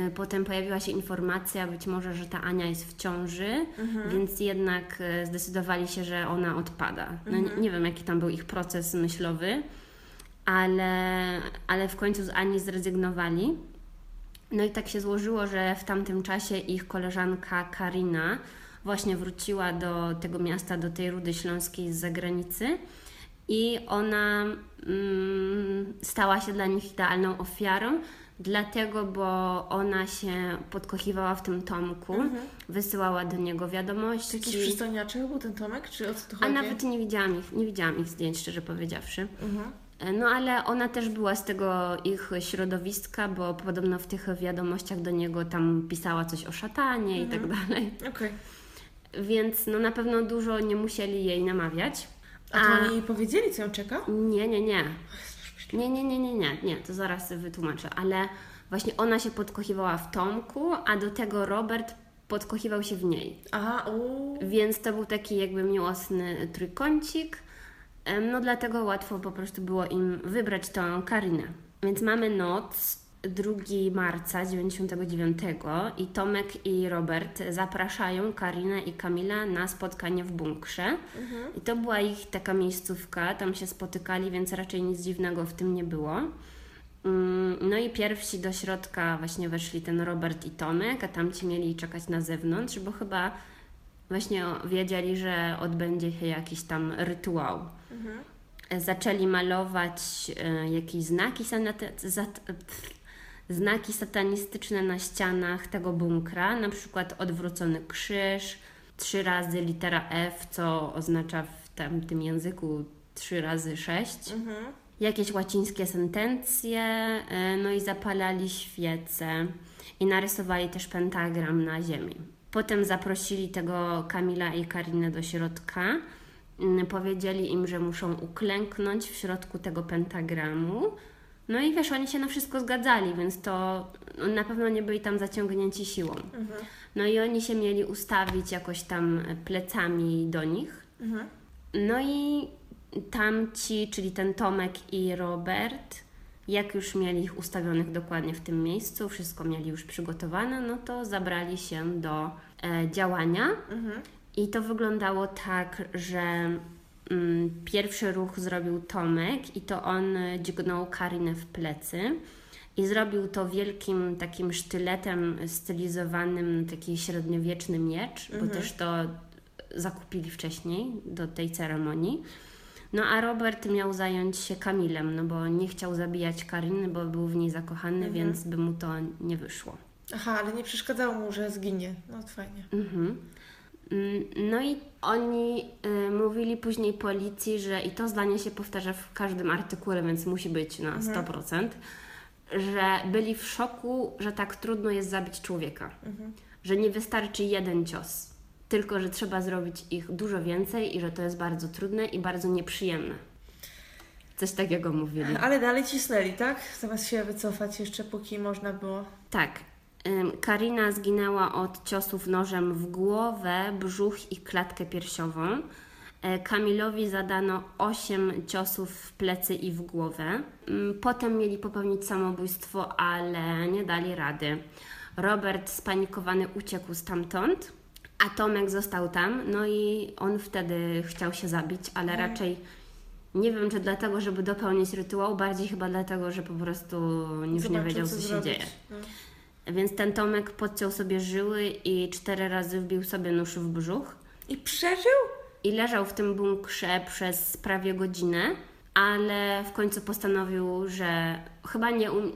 y, potem pojawiła się informacja, być może, że ta Ania jest w ciąży, więc jednak y, zdecydowali się, że ona odpada. No, nie, nie wiem, jaki tam był ich proces myślowy, ale, ale w końcu z Ani zrezygnowali. No i tak się złożyło, że w tamtym czasie ich koleżanka Karina właśnie wróciła do tego miasta, do tej Rudy Śląskiej z zagranicy i ona mm, stała się dla nich idealną ofiarą, dlatego, bo ona się podkochiwała w tym Tomku, wysyłała do niego wiadomości. Jakiś przystojniaczek był ten Tomek, czy o co to A chodzi? nawet nie widziałam ich, nie widziałam ich zdjęć, szczerze powiedziawszy. Mhm. E, No ale ona też była z tego ich środowiska, bo podobno w tych wiadomościach do niego tam pisała coś o szatanie i tak dalej. Okej. Więc no na pewno dużo nie musieli jej namawiać. A to oni powiedzieli, co ją czeka? Nie, nie, nie. Nie, nie, nie, nie, nie, nie, to zaraz wytłumaczę, ale właśnie ona się podkochiwała w Tomku, a do tego Robert podkochiwał się w niej. Aha, uuu. Więc to był taki jakby miłosny trójkącik. No dlatego łatwo po prostu było im wybrać tą Karinę. Więc mamy noc 2 marca 99 i Tomek i Robert zapraszają Karinę i Kamila na spotkanie w bunkrze. I to była ich taka miejscówka, tam się spotykali, więc raczej nic dziwnego w tym nie było. Mm, No i pierwsi do środka właśnie weszli ten Robert i Tomek, a tamci mieli czekać na zewnątrz, bo chyba właśnie wiedzieli, że odbędzie się jakiś tam rytuał. E, Zaczęli malować e, jakieś znaki, pff, znaki satanistyczne na ścianach tego bunkra, na przykład odwrócony krzyż, trzy razy litera F, co oznacza w tamtym języku trzy razy sześć Mhm. jakieś łacińskie sentencje, e, no i zapalali świece i narysowali też pentagram na ziemi. Potem zaprosili tego Kamila i Karinę do środka. Mm, Powiedzieli im, że muszą uklęknąć w środku tego pentagramu. No i wiesz, oni się na wszystko zgadzali, więc to na pewno nie byli tam zaciągnięci siłą. No i oni się mieli ustawić jakoś tam plecami do nich. Mhm. No i tamci, czyli ten Tomek i Robert, jak już mieli ich ustawionych dokładnie w tym miejscu, wszystko mieli już przygotowane, no to zabrali się do e, działania. Mhm. I to wyglądało tak, że pierwszy ruch zrobił Tomek i to on e, dźgnął Karinę w plecy. I zrobił to wielkim takim sztyletem stylizowanym na taki średniowieczny miecz, bo też to zakupili wcześniej do tej ceremonii. No a Robert miał zająć się Kamilem, no bo nie chciał zabijać Kariny, bo był w niej zakochany, więc by mu to nie wyszło. Aha, ale nie przeszkadzało mu, że zginie. No fajnie. Mhm. Mm, No i oni y, mówili później policji, że i to zdanie się powtarza w każdym artykule, więc musi być na 100%, że byli w szoku, że tak trudno jest zabić człowieka. Że nie wystarczy jeden cios, tylko że trzeba zrobić ich dużo więcej i że to jest bardzo trudne i bardzo nieprzyjemne. Coś takiego mówili. Ale dalej cisnęli, tak? Zamiast się wycofać jeszcze, póki można było. Tak. Karina zginęła od ciosów nożem w głowę, brzuch i klatkę piersiową. E, Kamilowi zadano 8 ciosów w plecy i w głowę. Potem mieli popełnić samobójstwo, ale nie dali rady. Robert spanikowany uciekł stamtąd, a Tomek został tam. No i on wtedy chciał się zabić, ale raczej nie wiem, czy dlatego, żeby dopełnić rytuał, bardziej chyba dlatego, że po prostu już nie Zobaczył, wiedział, co, się zrobić. dzieje. No. Więc ten Tomek podciął sobie żyły i cztery razy wbił sobie nóż w brzuch. I przeżył? I leżał w tym bunkrze przez prawie godzinę, ale w końcu postanowił, że chyba nie. Um...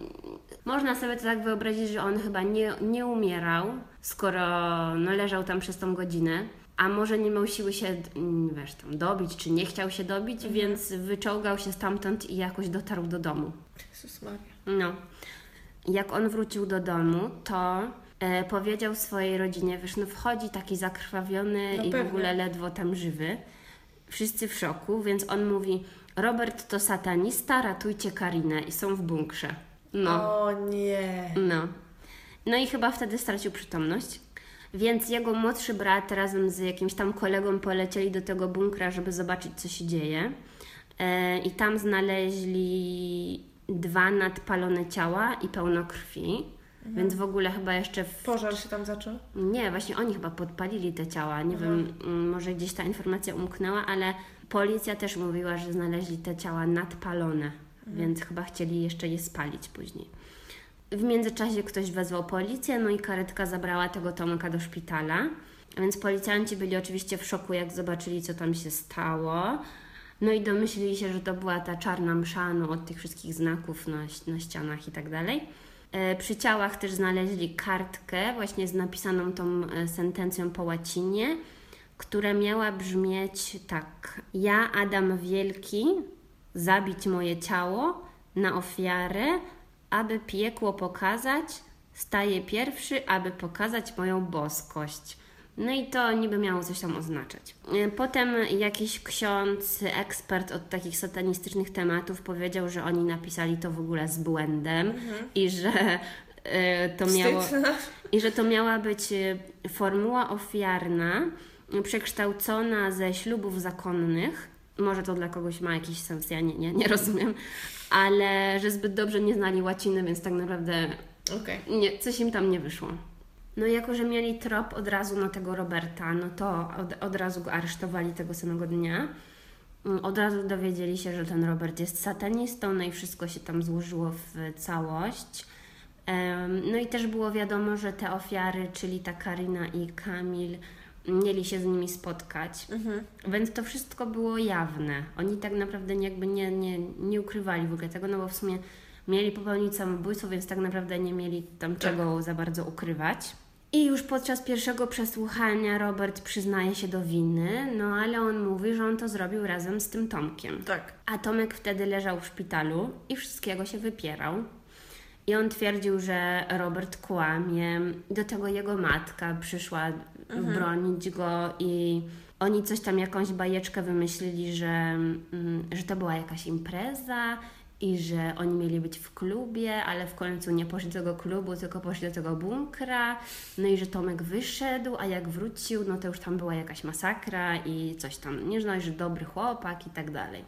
Można sobie to tak wyobrazić, że on chyba nie, nie umierał, skoro no, leżał tam przez tą godzinę. A może nie miał siły się, mm, wiesz, tam dobić, czy nie chciał się dobić, więc wyczołgał się stamtąd i jakoś dotarł do domu. Jezus Maria. No. Jak on wrócił do domu, to e, powiedział swojej rodzinie, wiesz, no wchodzi taki zakrwawiony No i w pewnie. ogóle ledwo tam żywy. Wszyscy w szoku, więc on mówi, Robert to satanista, ratujcie Karinę i są w bunkrze. No, O nie. no. No i chyba wtedy stracił przytomność. Więc jego młodszy brat razem z jakimś tam kolegą polecieli do tego bunkra, żeby zobaczyć, co się dzieje. E, I tam znaleźli dwa nadpalone ciała i pełno krwi. Więc w ogóle chyba jeszcze w Pożar się tam zaczął? nie, właśnie oni chyba podpalili te ciała. Nie wiem, mm, może gdzieś ta informacja umknęła, ale policja też mówiła, że znaleźli te ciała nadpalone, więc chyba chcieli jeszcze je spalić później. W międzyczasie ktoś wezwał policję, no i karetka zabrała tego Tomka do szpitala. Więc policjanci byli oczywiście w szoku, jak zobaczyli, co tam się stało. No i domyślili się, że to była ta czarna msza no, od tych wszystkich znaków na, na ścianach i tak dalej. E, przy ciałach też znaleźli kartkę właśnie z napisaną tą e, sentencją po łacinie, która miała brzmieć tak. Ja, Adam Wielki, zabić moje ciało na ofiarę, aby piekło pokazać, staje pierwszy, aby pokazać moją boskość. No i to niby miało coś tam oznaczać. E, potem jakiś ksiądz, ekspert od takich satanistycznych tematów powiedział, że oni napisali to w ogóle z błędem mhm. i że e, to miało i że to miała być e, formuła ofiarna przekształcona ze ślubów zakonnych. Może to dla kogoś ma jakiś sens, ja nie, nie, nie rozumiem, ale że zbyt dobrze nie znali łaciny, więc tak naprawdę okay. nie, coś im tam nie wyszło. No jako, że mieli trop od razu na tego Roberta, no to od, od razu go aresztowali tego samego dnia. Mm, od razu dowiedzieli się, że ten Robert jest satanistą, no i wszystko się tam złożyło w całość. No i też było wiadomo, że te ofiary, czyli ta Karina i Kamil, mieli się z nimi spotkać, mhm. więc to wszystko było jawne. Oni tak naprawdę jakby nie, nie, nie ukrywali w ogóle tego, no bo w sumie mieli popełnić samobójstwo, więc tak naprawdę nie mieli tam tak. czego za bardzo ukrywać. I już podczas pierwszego przesłuchania Robert przyznaje się do winy, no ale on mówi, że on to zrobił razem z tym Tomkiem. Tak. A Tomek wtedy leżał w szpitalu i wszystkiego się wypierał. I on twierdził, że Robert kłamie. Do tego jego matka przyszła mhm. bronić go i oni coś tam, jakąś bajeczkę wymyślili, że, mm, że to była jakaś impreza i że oni mieli być w klubie, ale w końcu nie poszli do tego klubu, tylko poszli do tego bunkra. No i że Tomek wyszedł, a jak wrócił, no to już tam była jakaś masakra i coś tam, nie że że dobry chłopak i tak dalej.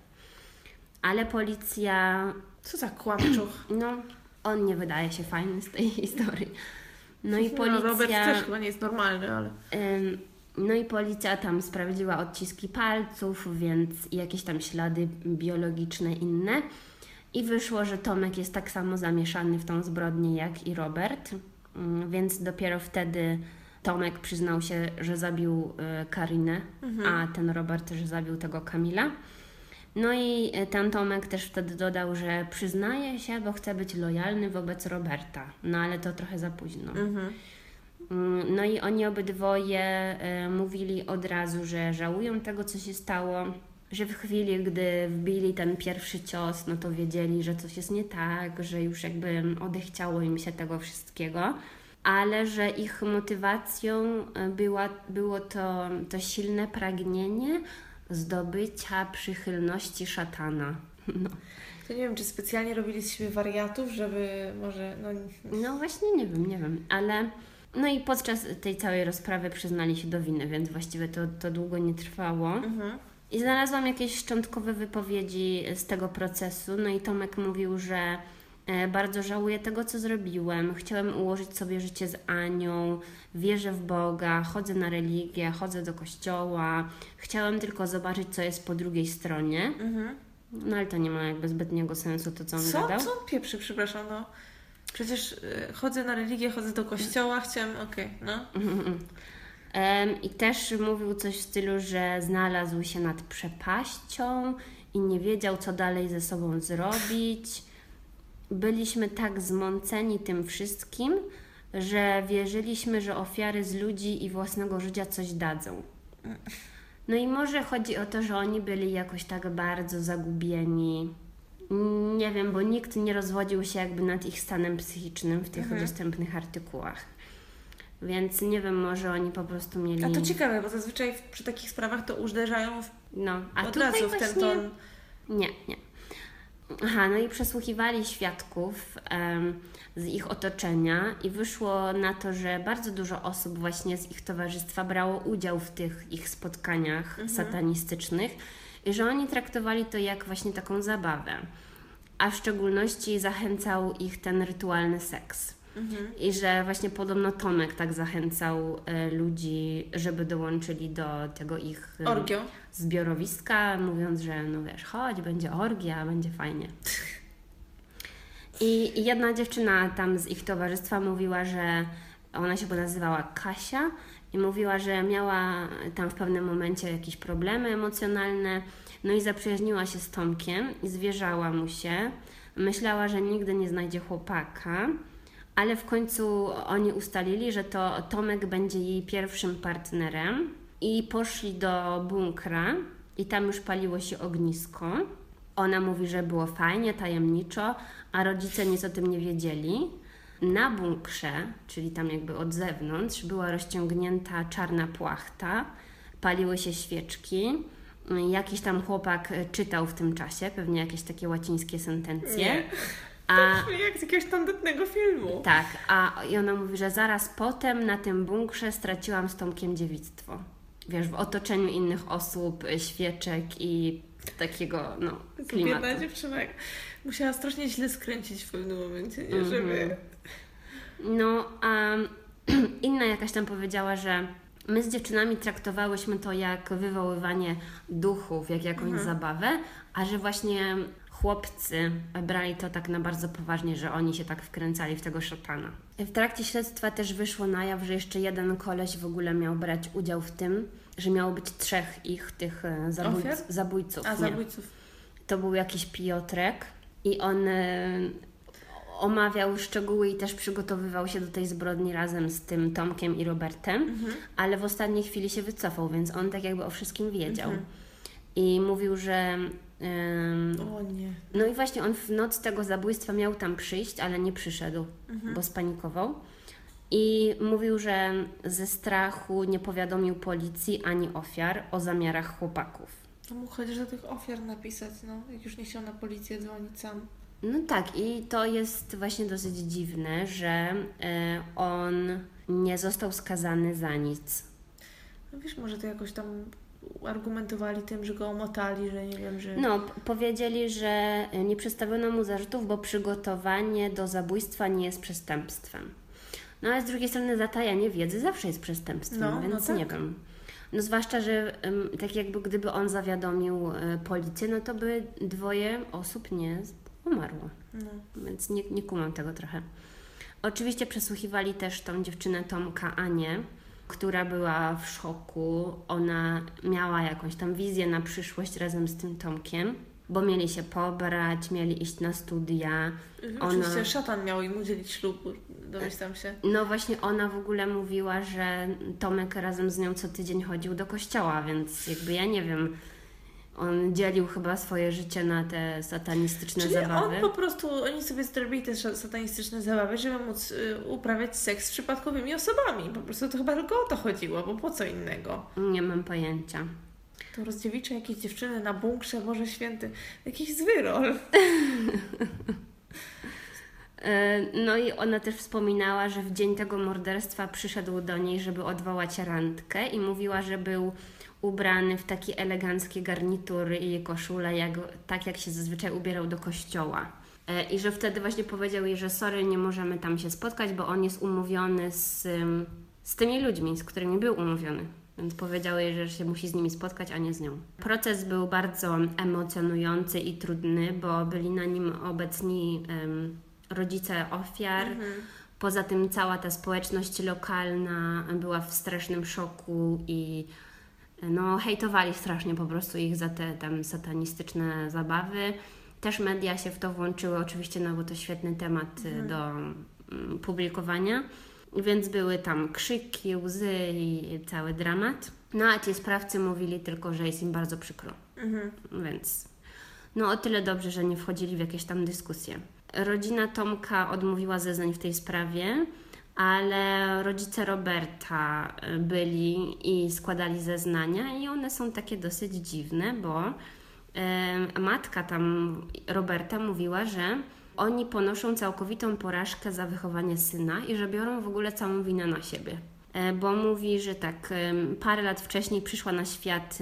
Ale policja... Co za kłamczuch. No, on nie wydaje się fajny z tej historii. No i policja... No, Robert też chyba nie jest normalny, ale... no i policja tam sprawdziła odciski palców, więc jakieś tam ślady biologiczne inne. I wyszło, że Tomek jest tak samo zamieszany w tą zbrodnię jak i Robert, mm, więc dopiero wtedy Tomek przyznał się, że zabił y, Karinę, mhm. a ten Robert, że zabił tego Kamila. No i y, ten Tomek też wtedy dodał, że przyznaje się, bo chce być lojalny wobec Roberta. No ale to trochę za późno. Mhm. Mm, no i oni obydwoje y, mówili od razu, że żałują tego, co się stało że w chwili, gdy wbili ten pierwszy cios, no to wiedzieli, że coś jest nie tak, że już jakby odechciało im się tego wszystkiego, ale że ich motywacją e, była, było to, to silne pragnienie zdobycia przychylności szatana. No. To nie wiem, czy specjalnie robili z siebie wariatów, żeby może. No, no właśnie, nie wiem, nie wiem, ale. No i podczas tej całej rozprawy przyznali się do winy, więc właściwie to, to długo nie trwało. Mhm. I znalazłam jakieś szczątkowe wypowiedzi z tego procesu. No i Tomek mówił, że e, bardzo żałuję tego, co zrobiłem. Chciałem ułożyć sobie życie z Anią, wierzę w Boga, chodzę na religię, chodzę do kościoła. Chciałem tylko zobaczyć, co jest po drugiej stronie. Mhm. No ale to nie ma jakby zbytniego sensu, to co on co? gadał. Co pieprzy, przepraszam, no. Przecież y, chodzę na religię, chodzę do kościoła, chciałem, okej, okay, no. I też mówił coś w stylu, że znalazł się nad przepaścią i nie wiedział, co dalej ze sobą zrobić. Byliśmy tak zmąceni tym wszystkim, że wierzyliśmy, że ofiary z ludzi i własnego życia coś dadzą. No i może chodzi o to, że oni byli jakoś tak bardzo zagubieni. Nie wiem, bo nikt nie rozwodził się jakby nad ich stanem psychicznym w tych mhm. dostępnych artykułach. Więc nie wiem, może oni po prostu mieli. A to ciekawe, bo zazwyczaj przy takich sprawach to uderzają w... no, a od razu w ten ton. Nie, nie. Aha, no i przesłuchiwali świadków um, z ich otoczenia i wyszło na to, że bardzo dużo osób właśnie z ich towarzystwa brało udział w tych ich spotkaniach mhm. satanistycznych i że oni traktowali to jak właśnie taką zabawę. A w szczególności zachęcał ich ten rytualny seks. Mhm. I że właśnie podobno Tomek tak zachęcał e, ludzi, żeby dołączyli do tego ich e, Orgio. zbiorowiska, mówiąc, że no wiesz, chodź, będzie orgia, będzie fajnie. I, I jedna dziewczyna tam z ich towarzystwa mówiła, że ona się nazywała Kasia I mówiła, że miała tam w pewnym momencie jakieś problemy emocjonalne, no i zaprzyjaźniła się z Tomkiem i zwierzała mu się. Myślała, że nigdy nie znajdzie chłopaka, ale w końcu oni ustalili, że to Tomek będzie jej pierwszym partnerem i poszli do bunkra i tam już paliło się ognisko. Ona mówi, że było fajnie, tajemniczo, a rodzice nic o tym nie wiedzieli. Na bunkrze, czyli tam jakby od zewnątrz, była rozciągnięta czarna płachta, paliły się świeczki. Jakiś tam chłopak czytał w tym czasie, pewnie jakieś takie łacińskie sentencje. Nie. A, Jak z jakiegoś tandetnego filmu. tak, a i ona mówi, że zaraz potem na tym bunkrze straciłam z Tomkiem dziewictwo. Wiesz, w otoczeniu innych osób, świeczek i takiego, no, klimatu. Biedna dziewczyna musiała strasznie źle skręcić w pewnym momencie, nie? Mhm. Żeby... No, a inna jakaś tam powiedziała, że my z dziewczynami traktowałyśmy to jak wywoływanie duchów, jak jakąś zabawę, a że właśnie chłopcy brali to tak na bardzo poważnie, że oni się tak wkręcali w tego szatana. W trakcie śledztwa też wyszło na jaw, że jeszcze jeden koleś w ogóle miał brać udział w tym, że miało być trzech ich, tych e, zabójc, Ofiar? zabójców. A nie. zabójców. To był jakiś Piotrek i on e, omawiał szczegóły i też przygotowywał się do tej zbrodni razem z tym Tomkiem i Robertem, ale w ostatniej chwili się wycofał, więc on tak jakby o wszystkim wiedział. I mówił, że. O nie. no i właśnie on w noc tego zabójstwa miał tam przyjść, ale nie przyszedł, Mhm. bo spanikował. I mówił, że ze strachu nie powiadomił policji ani ofiar o zamiarach chłopaków. To mógł chociaż do tych ofiar napisać, no. Jak już nie chciał na policję dzwonić sam. No tak, i to jest właśnie dosyć dziwne, że e, on nie został skazany za nic. No wiesz, może to jakoś tam argumentowali tym, że go omotali, że nie wiem, że... No, powiedzieli, że nie przedstawiono mu zarzutów, bo przygotowanie do zabójstwa nie jest przestępstwem. No ale z drugiej strony zatajanie wiedzy zawsze jest przestępstwem, No, no więc tak. nie wiem. No zwłaszcza, że tak jakby gdyby on zawiadomił e, policję, no to by dwoje osób nie umarło. No. Więc nie, nie kumam tego trochę. Oczywiście przesłuchiwali też tą dziewczynę Tomka Anię, która była w szoku. Ona miała jakąś tam wizję na przyszłość razem z tym Tomkiem, bo mieli się pobrać, mieli iść na studia. Ona- Oczywiście szatan miał im udzielić ślubu, domyślam się. No właśnie ona w ogóle mówiła, że Tomek razem z nią co tydzień chodził do kościoła, więc jakby ja nie wiem, on dzielił chyba swoje życie na te satanistyczne Czyli zabawy. on po prostu, oni sobie zrobili te satanistyczne zabawy, żeby móc y, uprawiać seks z przypadkowymi osobami. Po prostu to chyba tylko o to chodziło, bo po co innego? Nie mam pojęcia. To rozdziewicze jakieś dziewczyny na bunkrze, Boże Święty. Jakiś zły rol. E, No i ona też wspominała, że w dzień tego morderstwa przyszedł do niej, żeby odwołać randkę i mówiła, że był ubrany w takie eleganckie garnitury i koszulę, jak, tak jak się zazwyczaj ubierał do kościoła. E, I że wtedy właśnie powiedział jej, że sorry, nie możemy tam się spotkać, bo on jest umówiony z, z tymi ludźmi, z którymi był umówiony. Więc powiedział jej, że się musi z nimi spotkać, a nie z nią. Proces był bardzo emocjonujący i trudny, bo byli na nim obecni em, rodzice ofiar. Poza tym cała ta społeczność lokalna była w strasznym szoku i no, hejtowali strasznie po prostu ich za te tam satanistyczne zabawy. Też media się w to włączyły, oczywiście, no bo to świetny temat y, do mm, publikowania. Więc były tam krzyki, łzy i cały dramat. No a ci sprawcy mówili tylko, że jest im bardzo przykro. Mhm. Więc no o tyle dobrze, że nie wchodzili w jakieś tam dyskusje. Rodzina Tomka odmówiła zeznań w tej sprawie, ale rodzice Roberta y, byli i składali zeznania i one są takie dosyć dziwne, bo y, matka tam Roberta mówiła, że oni ponoszą całkowitą porażkę za wychowanie syna i że biorą w ogóle całą winę na siebie. E, Bo mówi, że tak, parę lat wcześniej przyszła na świat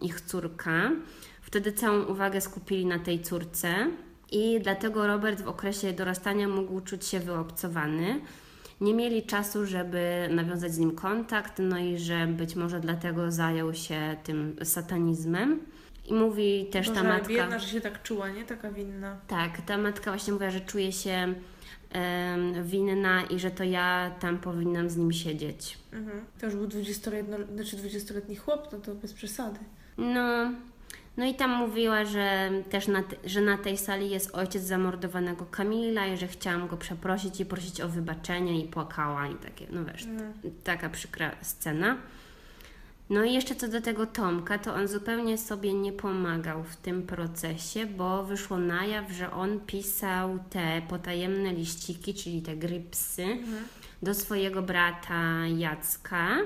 ich córka. Wtedy całą uwagę skupili na tej córce i dlatego Robert w okresie dorastania mógł czuć się wyobcowany. Nie mieli czasu, żeby nawiązać z nim kontakt, no i że być może dlatego zajął się tym satanizmem. I mówi też Boże, ta matka. biedna, że się tak czuła, nie? Taka winna. Tak, ta matka właśnie mówiła, że czuje się winna i że to ja tam powinnam z nim siedzieć. Mhm. To już był 20-letni, znaczy 20-letni chłop, no to bez przesady. No, no i tam mówiła, że też na, że na tej sali jest ojciec zamordowanego Kamila i że chciałam go przeprosić i prosić o wybaczenie i płakała i takie, no wiesz, Mhm. taka przykra scena. No i jeszcze co do tego Tomka, to on zupełnie sobie nie pomagał w tym procesie, bo wyszło na jaw, że on pisał te potajemne liściki, czyli te grypsy, do swojego brata Jacka.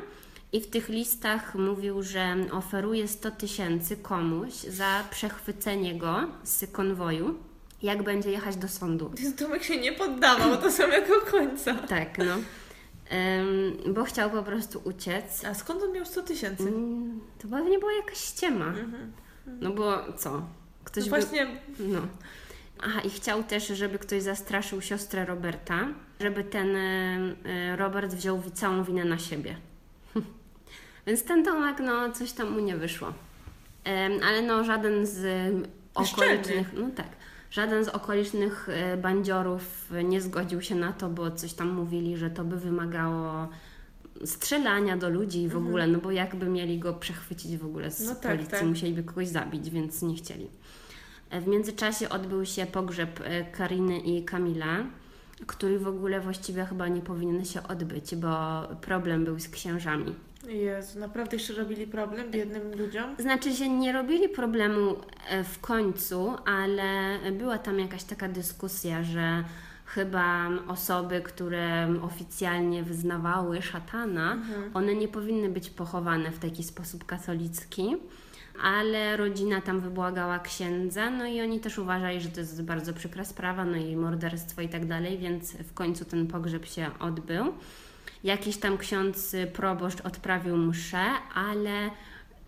I w tych listach mówił, że oferuje 100 tysięcy komuś za przechwycenie go z konwoju, jak będzie jechać do sądu. Tomek się nie poddawał do samego końca. Tak, no. Ym, bo chciał po prostu uciec. A skąd on miał 100 tysięcy? Mm, To pewnie była jakaś ściema. Mhm. No bo co? Ktoś No by... właśnie, No. Aha, i chciał też, żeby ktoś zastraszył siostrę Roberta, żeby ten e, Robert wziął całą winę na siebie. Więc ten Tomek, no, coś tam mu nie wyszło. Ale no, żaden z okolicznych, no tak, żaden z okolicznych e, bandziorów nie zgodził się na to, bo coś tam mówili, że to by wymagało strzelania do ludzi w ogóle, no bo jakby mieli go przechwycić w ogóle z Mhm. No tak, policji, tak. musieliby kogoś zabić, więc nie chcieli. E, W międzyczasie odbył się pogrzeb e, Kariny i Kamila, który w ogóle właściwie chyba nie powinien się odbyć, bo problem był z księżami. Jezu, naprawdę jeszcze robili problem biednym ludziom? Znaczy się nie robili problemu e, w końcu, ale była tam jakaś taka dyskusja, że chyba osoby, które oficjalnie wyznawały szatana, one nie powinny być pochowane w taki sposób katolicki. Ale rodzina tam wybłagała księdza, no i oni też uważali, że to jest bardzo przykra sprawa, no i morderstwo i tak dalej, więc w końcu ten pogrzeb się odbył. Jakiś tam ksiądz y, proboszcz odprawił mszę, ale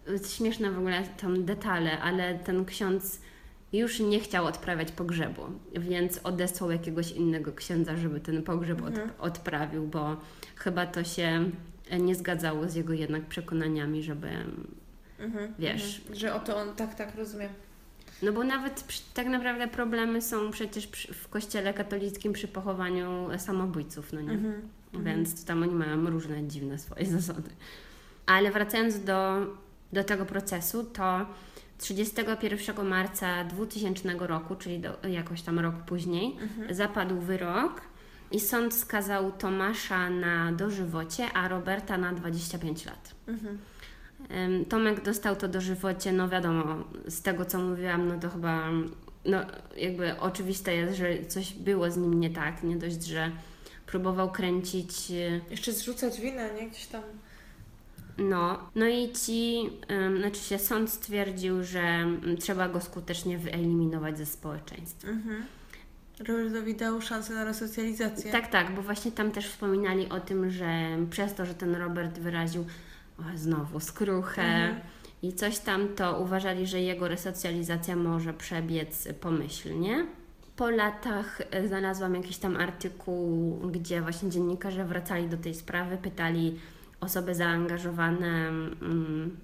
y, śmieszne w ogóle tam detale, ale ten ksiądz już nie chciał odprawiać pogrzebu, więc odesłał jakiegoś innego księdza, żeby ten pogrzeb od, odprawił, bo chyba to się e, nie zgadzało z jego jednak przekonaniami, żeby Mhm, Wiesz. Mhm. Że oto on, tak, tak, rozumiem. No bo nawet tak naprawdę problemy są przecież w kościele katolickim przy pochowaniu samobójców, no nie? Mhm. Więc tam oni mają różne dziwne swoje zasady. Ale wracając do, do tego procesu, to 31 marca 2000 roku, czyli do, jakoś tam rok później, zapadł wyrok i sąd skazał Tomasza na dożywocie, a Roberta na 25 lat. Mhm. Tomek dostał to dożywocie, no wiadomo, z tego co mówiłam, no to chyba, no jakby oczywiste jest, że coś było z nim nie tak, nie dość, że próbował kręcić, e, Jeszcze zrzucać winę, nie? Gdzieś tam. no, no i ci, em, znaczy się sąd stwierdził, że trzeba go skutecznie wyeliminować ze społeczeństwa. Mhm. Robertowi dał szansę na resocjalizację. Tak, tak, bo właśnie tam też wspominali o tym, że przez to, że ten Robert wyraził o, znowu skruchę Mhm. i coś tam, to uważali, że jego resocjalizacja może przebiec pomyślnie. Po latach e, znalazłam jakiś tam artykuł, gdzie właśnie dziennikarze wracali do tej sprawy, pytali osoby zaangażowane, mm,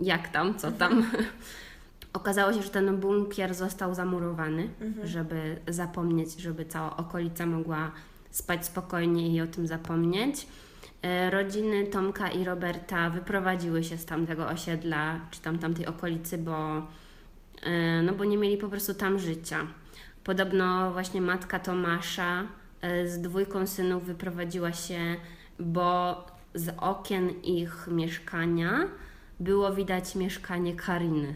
jak tam, co tam. Okazało się, że ten bunkier został zamurowany, żeby zapomnieć, żeby cała okolica mogła spać spokojnie i o tym zapomnieć. E, Rodziny Tomka i Roberta wyprowadziły się z tamtego osiedla, czy tam tamtej okolicy, bo, e, no bo nie mieli po prostu tam życia. Podobno właśnie matka Tomasza e, z dwójką synów wyprowadziła się, bo z okien ich mieszkania było widać mieszkanie Kariny.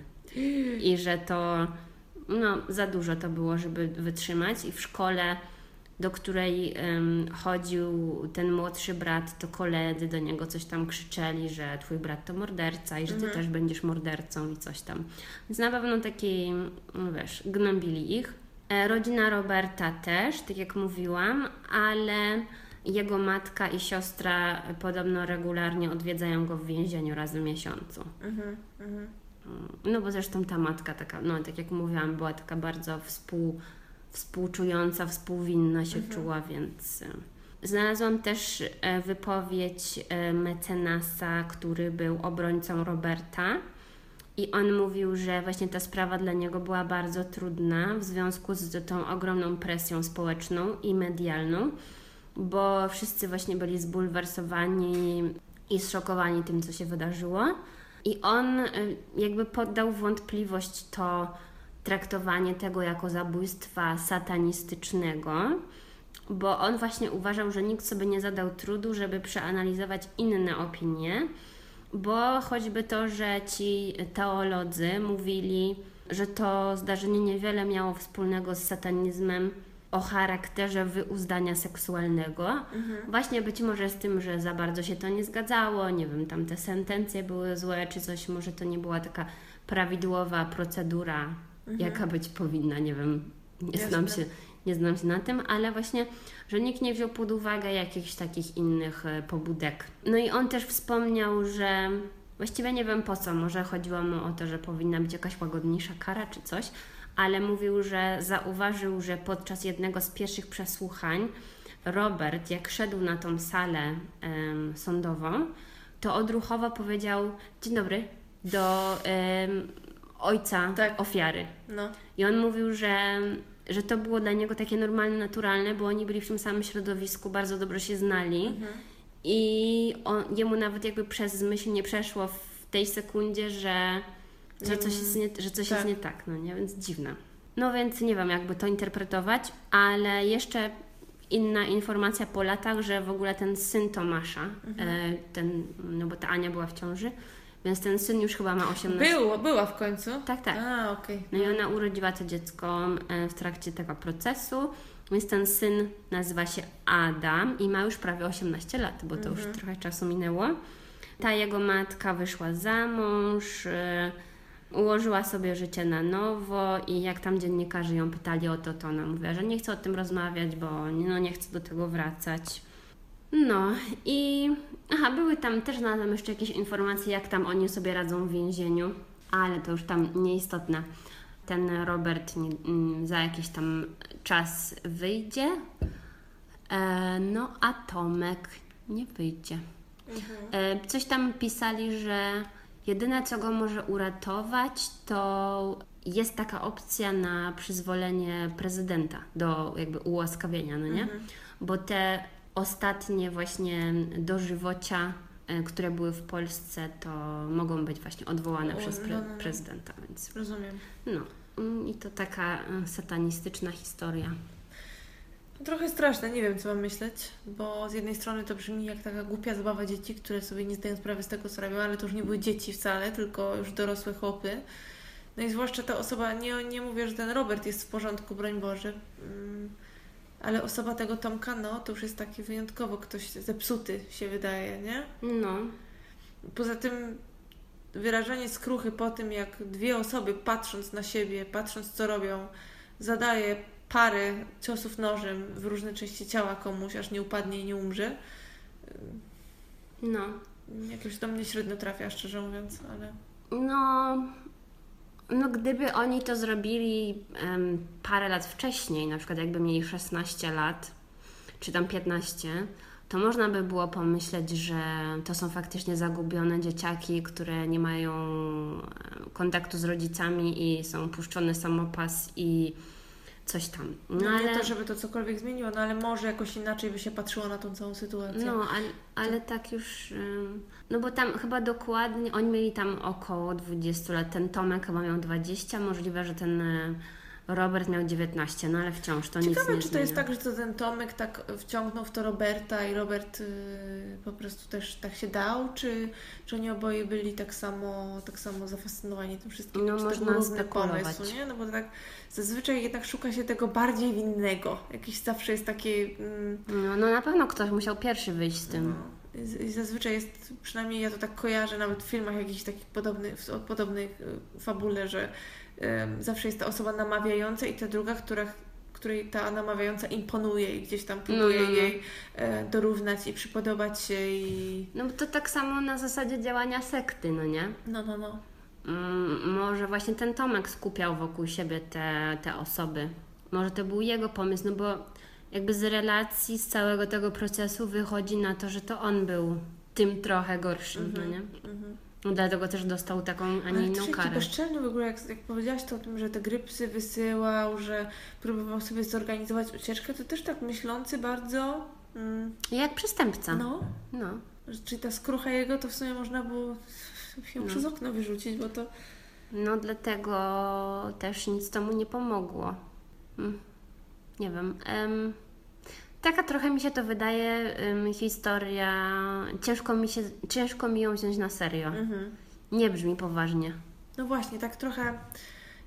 I że to no, za dużo to było, żeby wytrzymać. I w szkole, do której em, chodził ten młodszy brat, to koledzy do niego coś tam krzyczeli, że twój brat to morderca i że ty też będziesz mordercą i coś tam. Więc na pewno taki, no wiesz, gnębili ich. E, Rodzina Roberta też, tak jak mówiłam, ale jego matka i siostra podobno regularnie odwiedzają go w więzieniu raz w miesiącu. Mhm. Mhm. No bo zresztą ta matka taka, no tak jak mówiłam, była taka bardzo współ, współczująca, współwinna się czuła, więc... e, Znalazłam też e, wypowiedź e, mecenasa, który był obrońcą Roberta I on mówił, że właśnie ta sprawa dla niego była bardzo trudna w związku z tą ogromną presją społeczną i medialną, bo wszyscy właśnie byli zbulwersowani i zszokowani tym, co się wydarzyło. I on y, jakby poddał wątpliwość to traktowanie tego jako zabójstwa satanistycznego, bo on właśnie uważał, że nikt sobie nie zadał trudu, żeby przeanalizować inne opinie, bo choćby to, że ci teolodzy mówili, że to zdarzenie niewiele miało wspólnego z satanizmem o charakterze wyuzdania seksualnego. Mhm. Właśnie być może z tym, że za bardzo się to nie zgadzało, nie wiem, tam te sentencje były złe, czy coś, może to nie była taka prawidłowa procedura, mhm. jaka być powinna, nie wiem, nie znam się nie znam się na tym, ale właśnie, że nikt nie wziął pod uwagę jakichś takich innych e, pobudek. No i on też wspomniał, że właściwie nie wiem po co, może chodziło mu o to, że powinna być jakaś łagodniejsza kara czy coś, ale mówił, że zauważył, że podczas jednego z pierwszych przesłuchań Robert, jak szedł na tą salę sądową, to odruchowo powiedział dzień dobry do ojca tak. ofiary. No. I on mówił, że że to było dla niego takie normalne, naturalne, bo oni byli w tym samym środowisku, bardzo dobrze się znali. Mhm. I on, jemu nawet jakby przez myśl nie przeszło w tej sekundzie, że, że coś, jest nie, że coś tak. jest nie tak, no nie? Więc dziwne. No więc nie wiem, jakby to interpretować, ale jeszcze inna informacja po latach, że w ogóle ten syn Tomasza, mhm. e, ten, no bo ta Ania była w ciąży, więc ten syn już chyba ma 18 Było, była w końcu? Tak, tak. A, okay. No i ona urodziła to dziecko e, w trakcie tego procesu. Więc ten syn nazywa się Adam i ma już prawie 18 lat, bo to mhm. już trochę czasu minęło. Ta jego matka wyszła za mąż, e, ułożyła sobie życie na nowo i jak tam dziennikarze ją pytali o to, to ona mówiła, że nie chce o tym rozmawiać, bo no, nie chce do tego wracać. No i aha, były tam też znalazłam jeszcze jakieś informacje, jak tam oni sobie radzą w więzieniu, ale to już tam nieistotne. Ten Robert nie, mm, za jakiś tam czas wyjdzie, e, no a Tomek nie wyjdzie. Mhm. E, coś tam pisali, że jedyne co go może uratować to jest taka opcja na przyzwolenie prezydenta do jakby ułaskawienia, no nie? Mhm. Bo te ostatnie właśnie dożywocia, e, które były w Polsce, to mogą być właśnie odwołane o, przez pre prezydenta. Więc, Rozumiem. No. Mm, I to taka e, satanistyczna historia. Trochę straszne, nie wiem co mam myśleć, bo z jednej strony to brzmi jak taka głupia zabawa dzieci, które sobie nie zdają sprawy z tego, co robią, ale to już nie były dzieci wcale, tylko już dorosłe chłopy. No i zwłaszcza ta osoba, nie, nie mówię, że ten Robert jest w porządku, broń Boże. Ale osoba tego Tomka, no, to już jest taki wyjątkowo ktoś zepsuty się wydaje, nie? No. Poza tym wyrażanie skruchy po tym, jak dwie osoby patrząc na siebie, patrząc co robią, zadaje parę ciosów nożem w różne części ciała komuś, aż nie upadnie i nie umrze. No. Jakoś do mnie średnio trafia, szczerze mówiąc, ale... No, no, gdyby oni to zrobili um, parę lat wcześniej, na przykład jakby mieli 16 lat, czy tam 15, to można by było pomyśleć, że to są faktycznie zagubione dzieciaki, które nie mają kontaktu z rodzicami i są puszczone samopas i coś tam. No, no ale... Nie to, żeby to cokolwiek zmieniło, no ale może jakoś inaczej by się patrzyło na tą całą sytuację. No, ale, ale tak już... No bo tam chyba dokładnie, oni mieli tam około 20 lat, ten Tomek chyba miał 20, możliwe, że ten Robert miał 19, no ale wciąż to Ciekawe, nic nie czy to jest tak, że to ten Tomek tak wciągnął w to Roberta i Robert yy, po prostu też tak się dał, czy, czy oni oboje byli tak samo, tak samo zafascynowani tym wszystkim? No czy można to był pomysł, nie? No bo tak zazwyczaj jednak szuka się tego bardziej winnego. Jakiś zawsze jest takie... Mm, no, no na pewno ktoś musiał pierwszy wyjść z tym. No. I zazwyczaj jest, przynajmniej ja to tak kojarzę, nawet w filmach jakichś takich podobnych, w podobnych y, fabule, że zawsze jest ta osoba namawiająca i ta druga, która, której ta namawiająca imponuje i gdzieś tam próbuje no, no, no. jej e, dorównać i przypodobać się i... No bo to tak samo na zasadzie działania sekty, no nie? No, no, no. Mm, może właśnie ten Tomek skupiał wokół siebie te, te osoby. Może to był jego pomysł, no bo jakby z relacji, z całego tego procesu wychodzi na to, że to on był tym trochę gorszym, mm -hmm, no mhm, nie? Mm -hmm. No dlatego też dostał taką, a nie inną karę. bezczelny w ogóle, jak, jak powiedziałaś to o tym, że te grypsy wysyłał, że próbował sobie zorganizować ucieczkę, to też tak myślący bardzo, mm, Jak przestępca. no, no. czyli ta skrucha jego, to w sumie można było ją No. przez okno wyrzucić, bo to... No dlatego też nic temu nie pomogło. Mm, Nie wiem. em, taka trochę mi się to wydaje em, historia. Ciężko mi, się, ciężko mi ją wziąć na serio. Mhm. Nie brzmi poważnie. No właśnie, tak trochę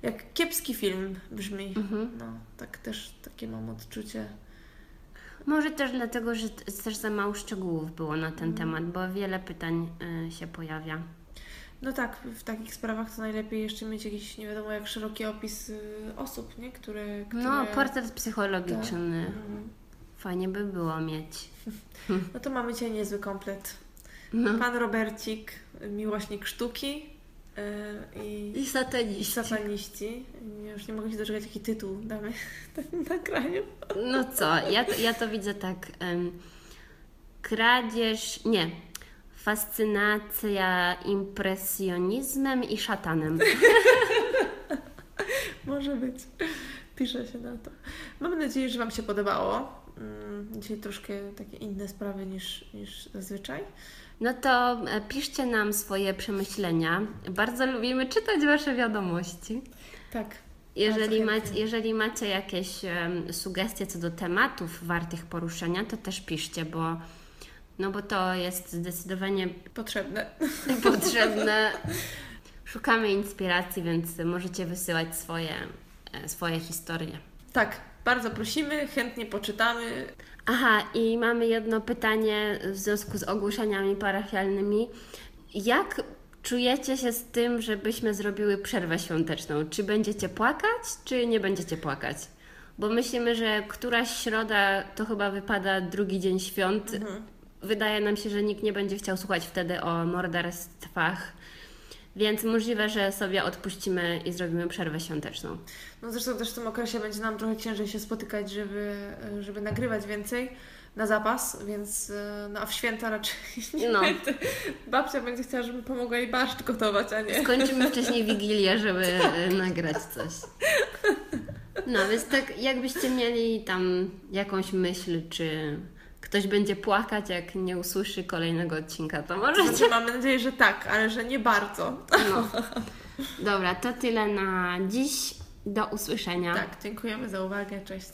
jak kiepski film brzmi. Mhm. No, tak też takie mam odczucie. Może też dlatego, że też za mało szczegółów było na ten Mhm. temat, bo wiele pytań y, się pojawia. No tak, w takich sprawach to najlepiej jeszcze mieć jakiś, nie wiadomo jak szeroki opis y, osób, nie? Które, które... No, portret psychologiczny. Mhm. Fajnie by było mieć. No to mamy dzisiaj niezły komplet. No. Pan Robercik, miłośnik sztuki y, i, I i sataniści. sataniści. Ja już nie mogę się doczekać, jaki tytuł damy w nagraniu. No co, ja to, ja to widzę tak. kradzież, nie. Fascynacja impresjonizmem i szatanem. Może być. Piszę się na to. Mam nadzieję, że Wam się podobało. Mm, Dzisiaj troszkę takie inne sprawy niż, niż zazwyczaj. No to e, piszcie nam swoje przemyślenia. Bardzo lubimy czytać Wasze wiadomości. Tak. Jeżeli, macie, jeżeli macie jakieś em, sugestie co do tematów wartych poruszenia, to też piszcie, bo, no bo to jest zdecydowanie Potrzebne. potrzebne. Szukamy inspiracji, więc możecie wysyłać swoje, e, swoje historie. Tak, bardzo prosimy, chętnie poczytamy. Aha, i mamy jedno pytanie w związku z ogłoszeniami parafialnymi. Jak czujecie się z tym, żebyśmy zrobiły przerwę świąteczną? Czy będziecie płakać, czy nie będziecie płakać? Bo myślimy, że któraś środa to chyba wypada drugi dzień świąt. Wydaje nam się, że nikt nie będzie chciał słuchać wtedy o morderstwach. Więc możliwe, że sobie odpuścimy i zrobimy przerwę świąteczną. No zresztą też w tym okresie będzie nam trochę ciężej się spotykać, żeby, żeby nagrywać więcej na zapas, więc no a w święta raczej nie No. będę. Babcia będzie chciała, żebym pomogła jej barszcz gotować, a nie. Skończymy wcześniej Wigilię, żeby e, nagrać coś. No, więc tak jakbyście mieli tam jakąś myśl, czy ktoś będzie płakać, jak nie usłyszy kolejnego odcinka, to możecie. Znaczy, mamy nadzieję, że tak, ale że nie bardzo. No. Dobra, to tyle na dziś. Do usłyszenia. Tak, dziękujemy za uwagę, cześć.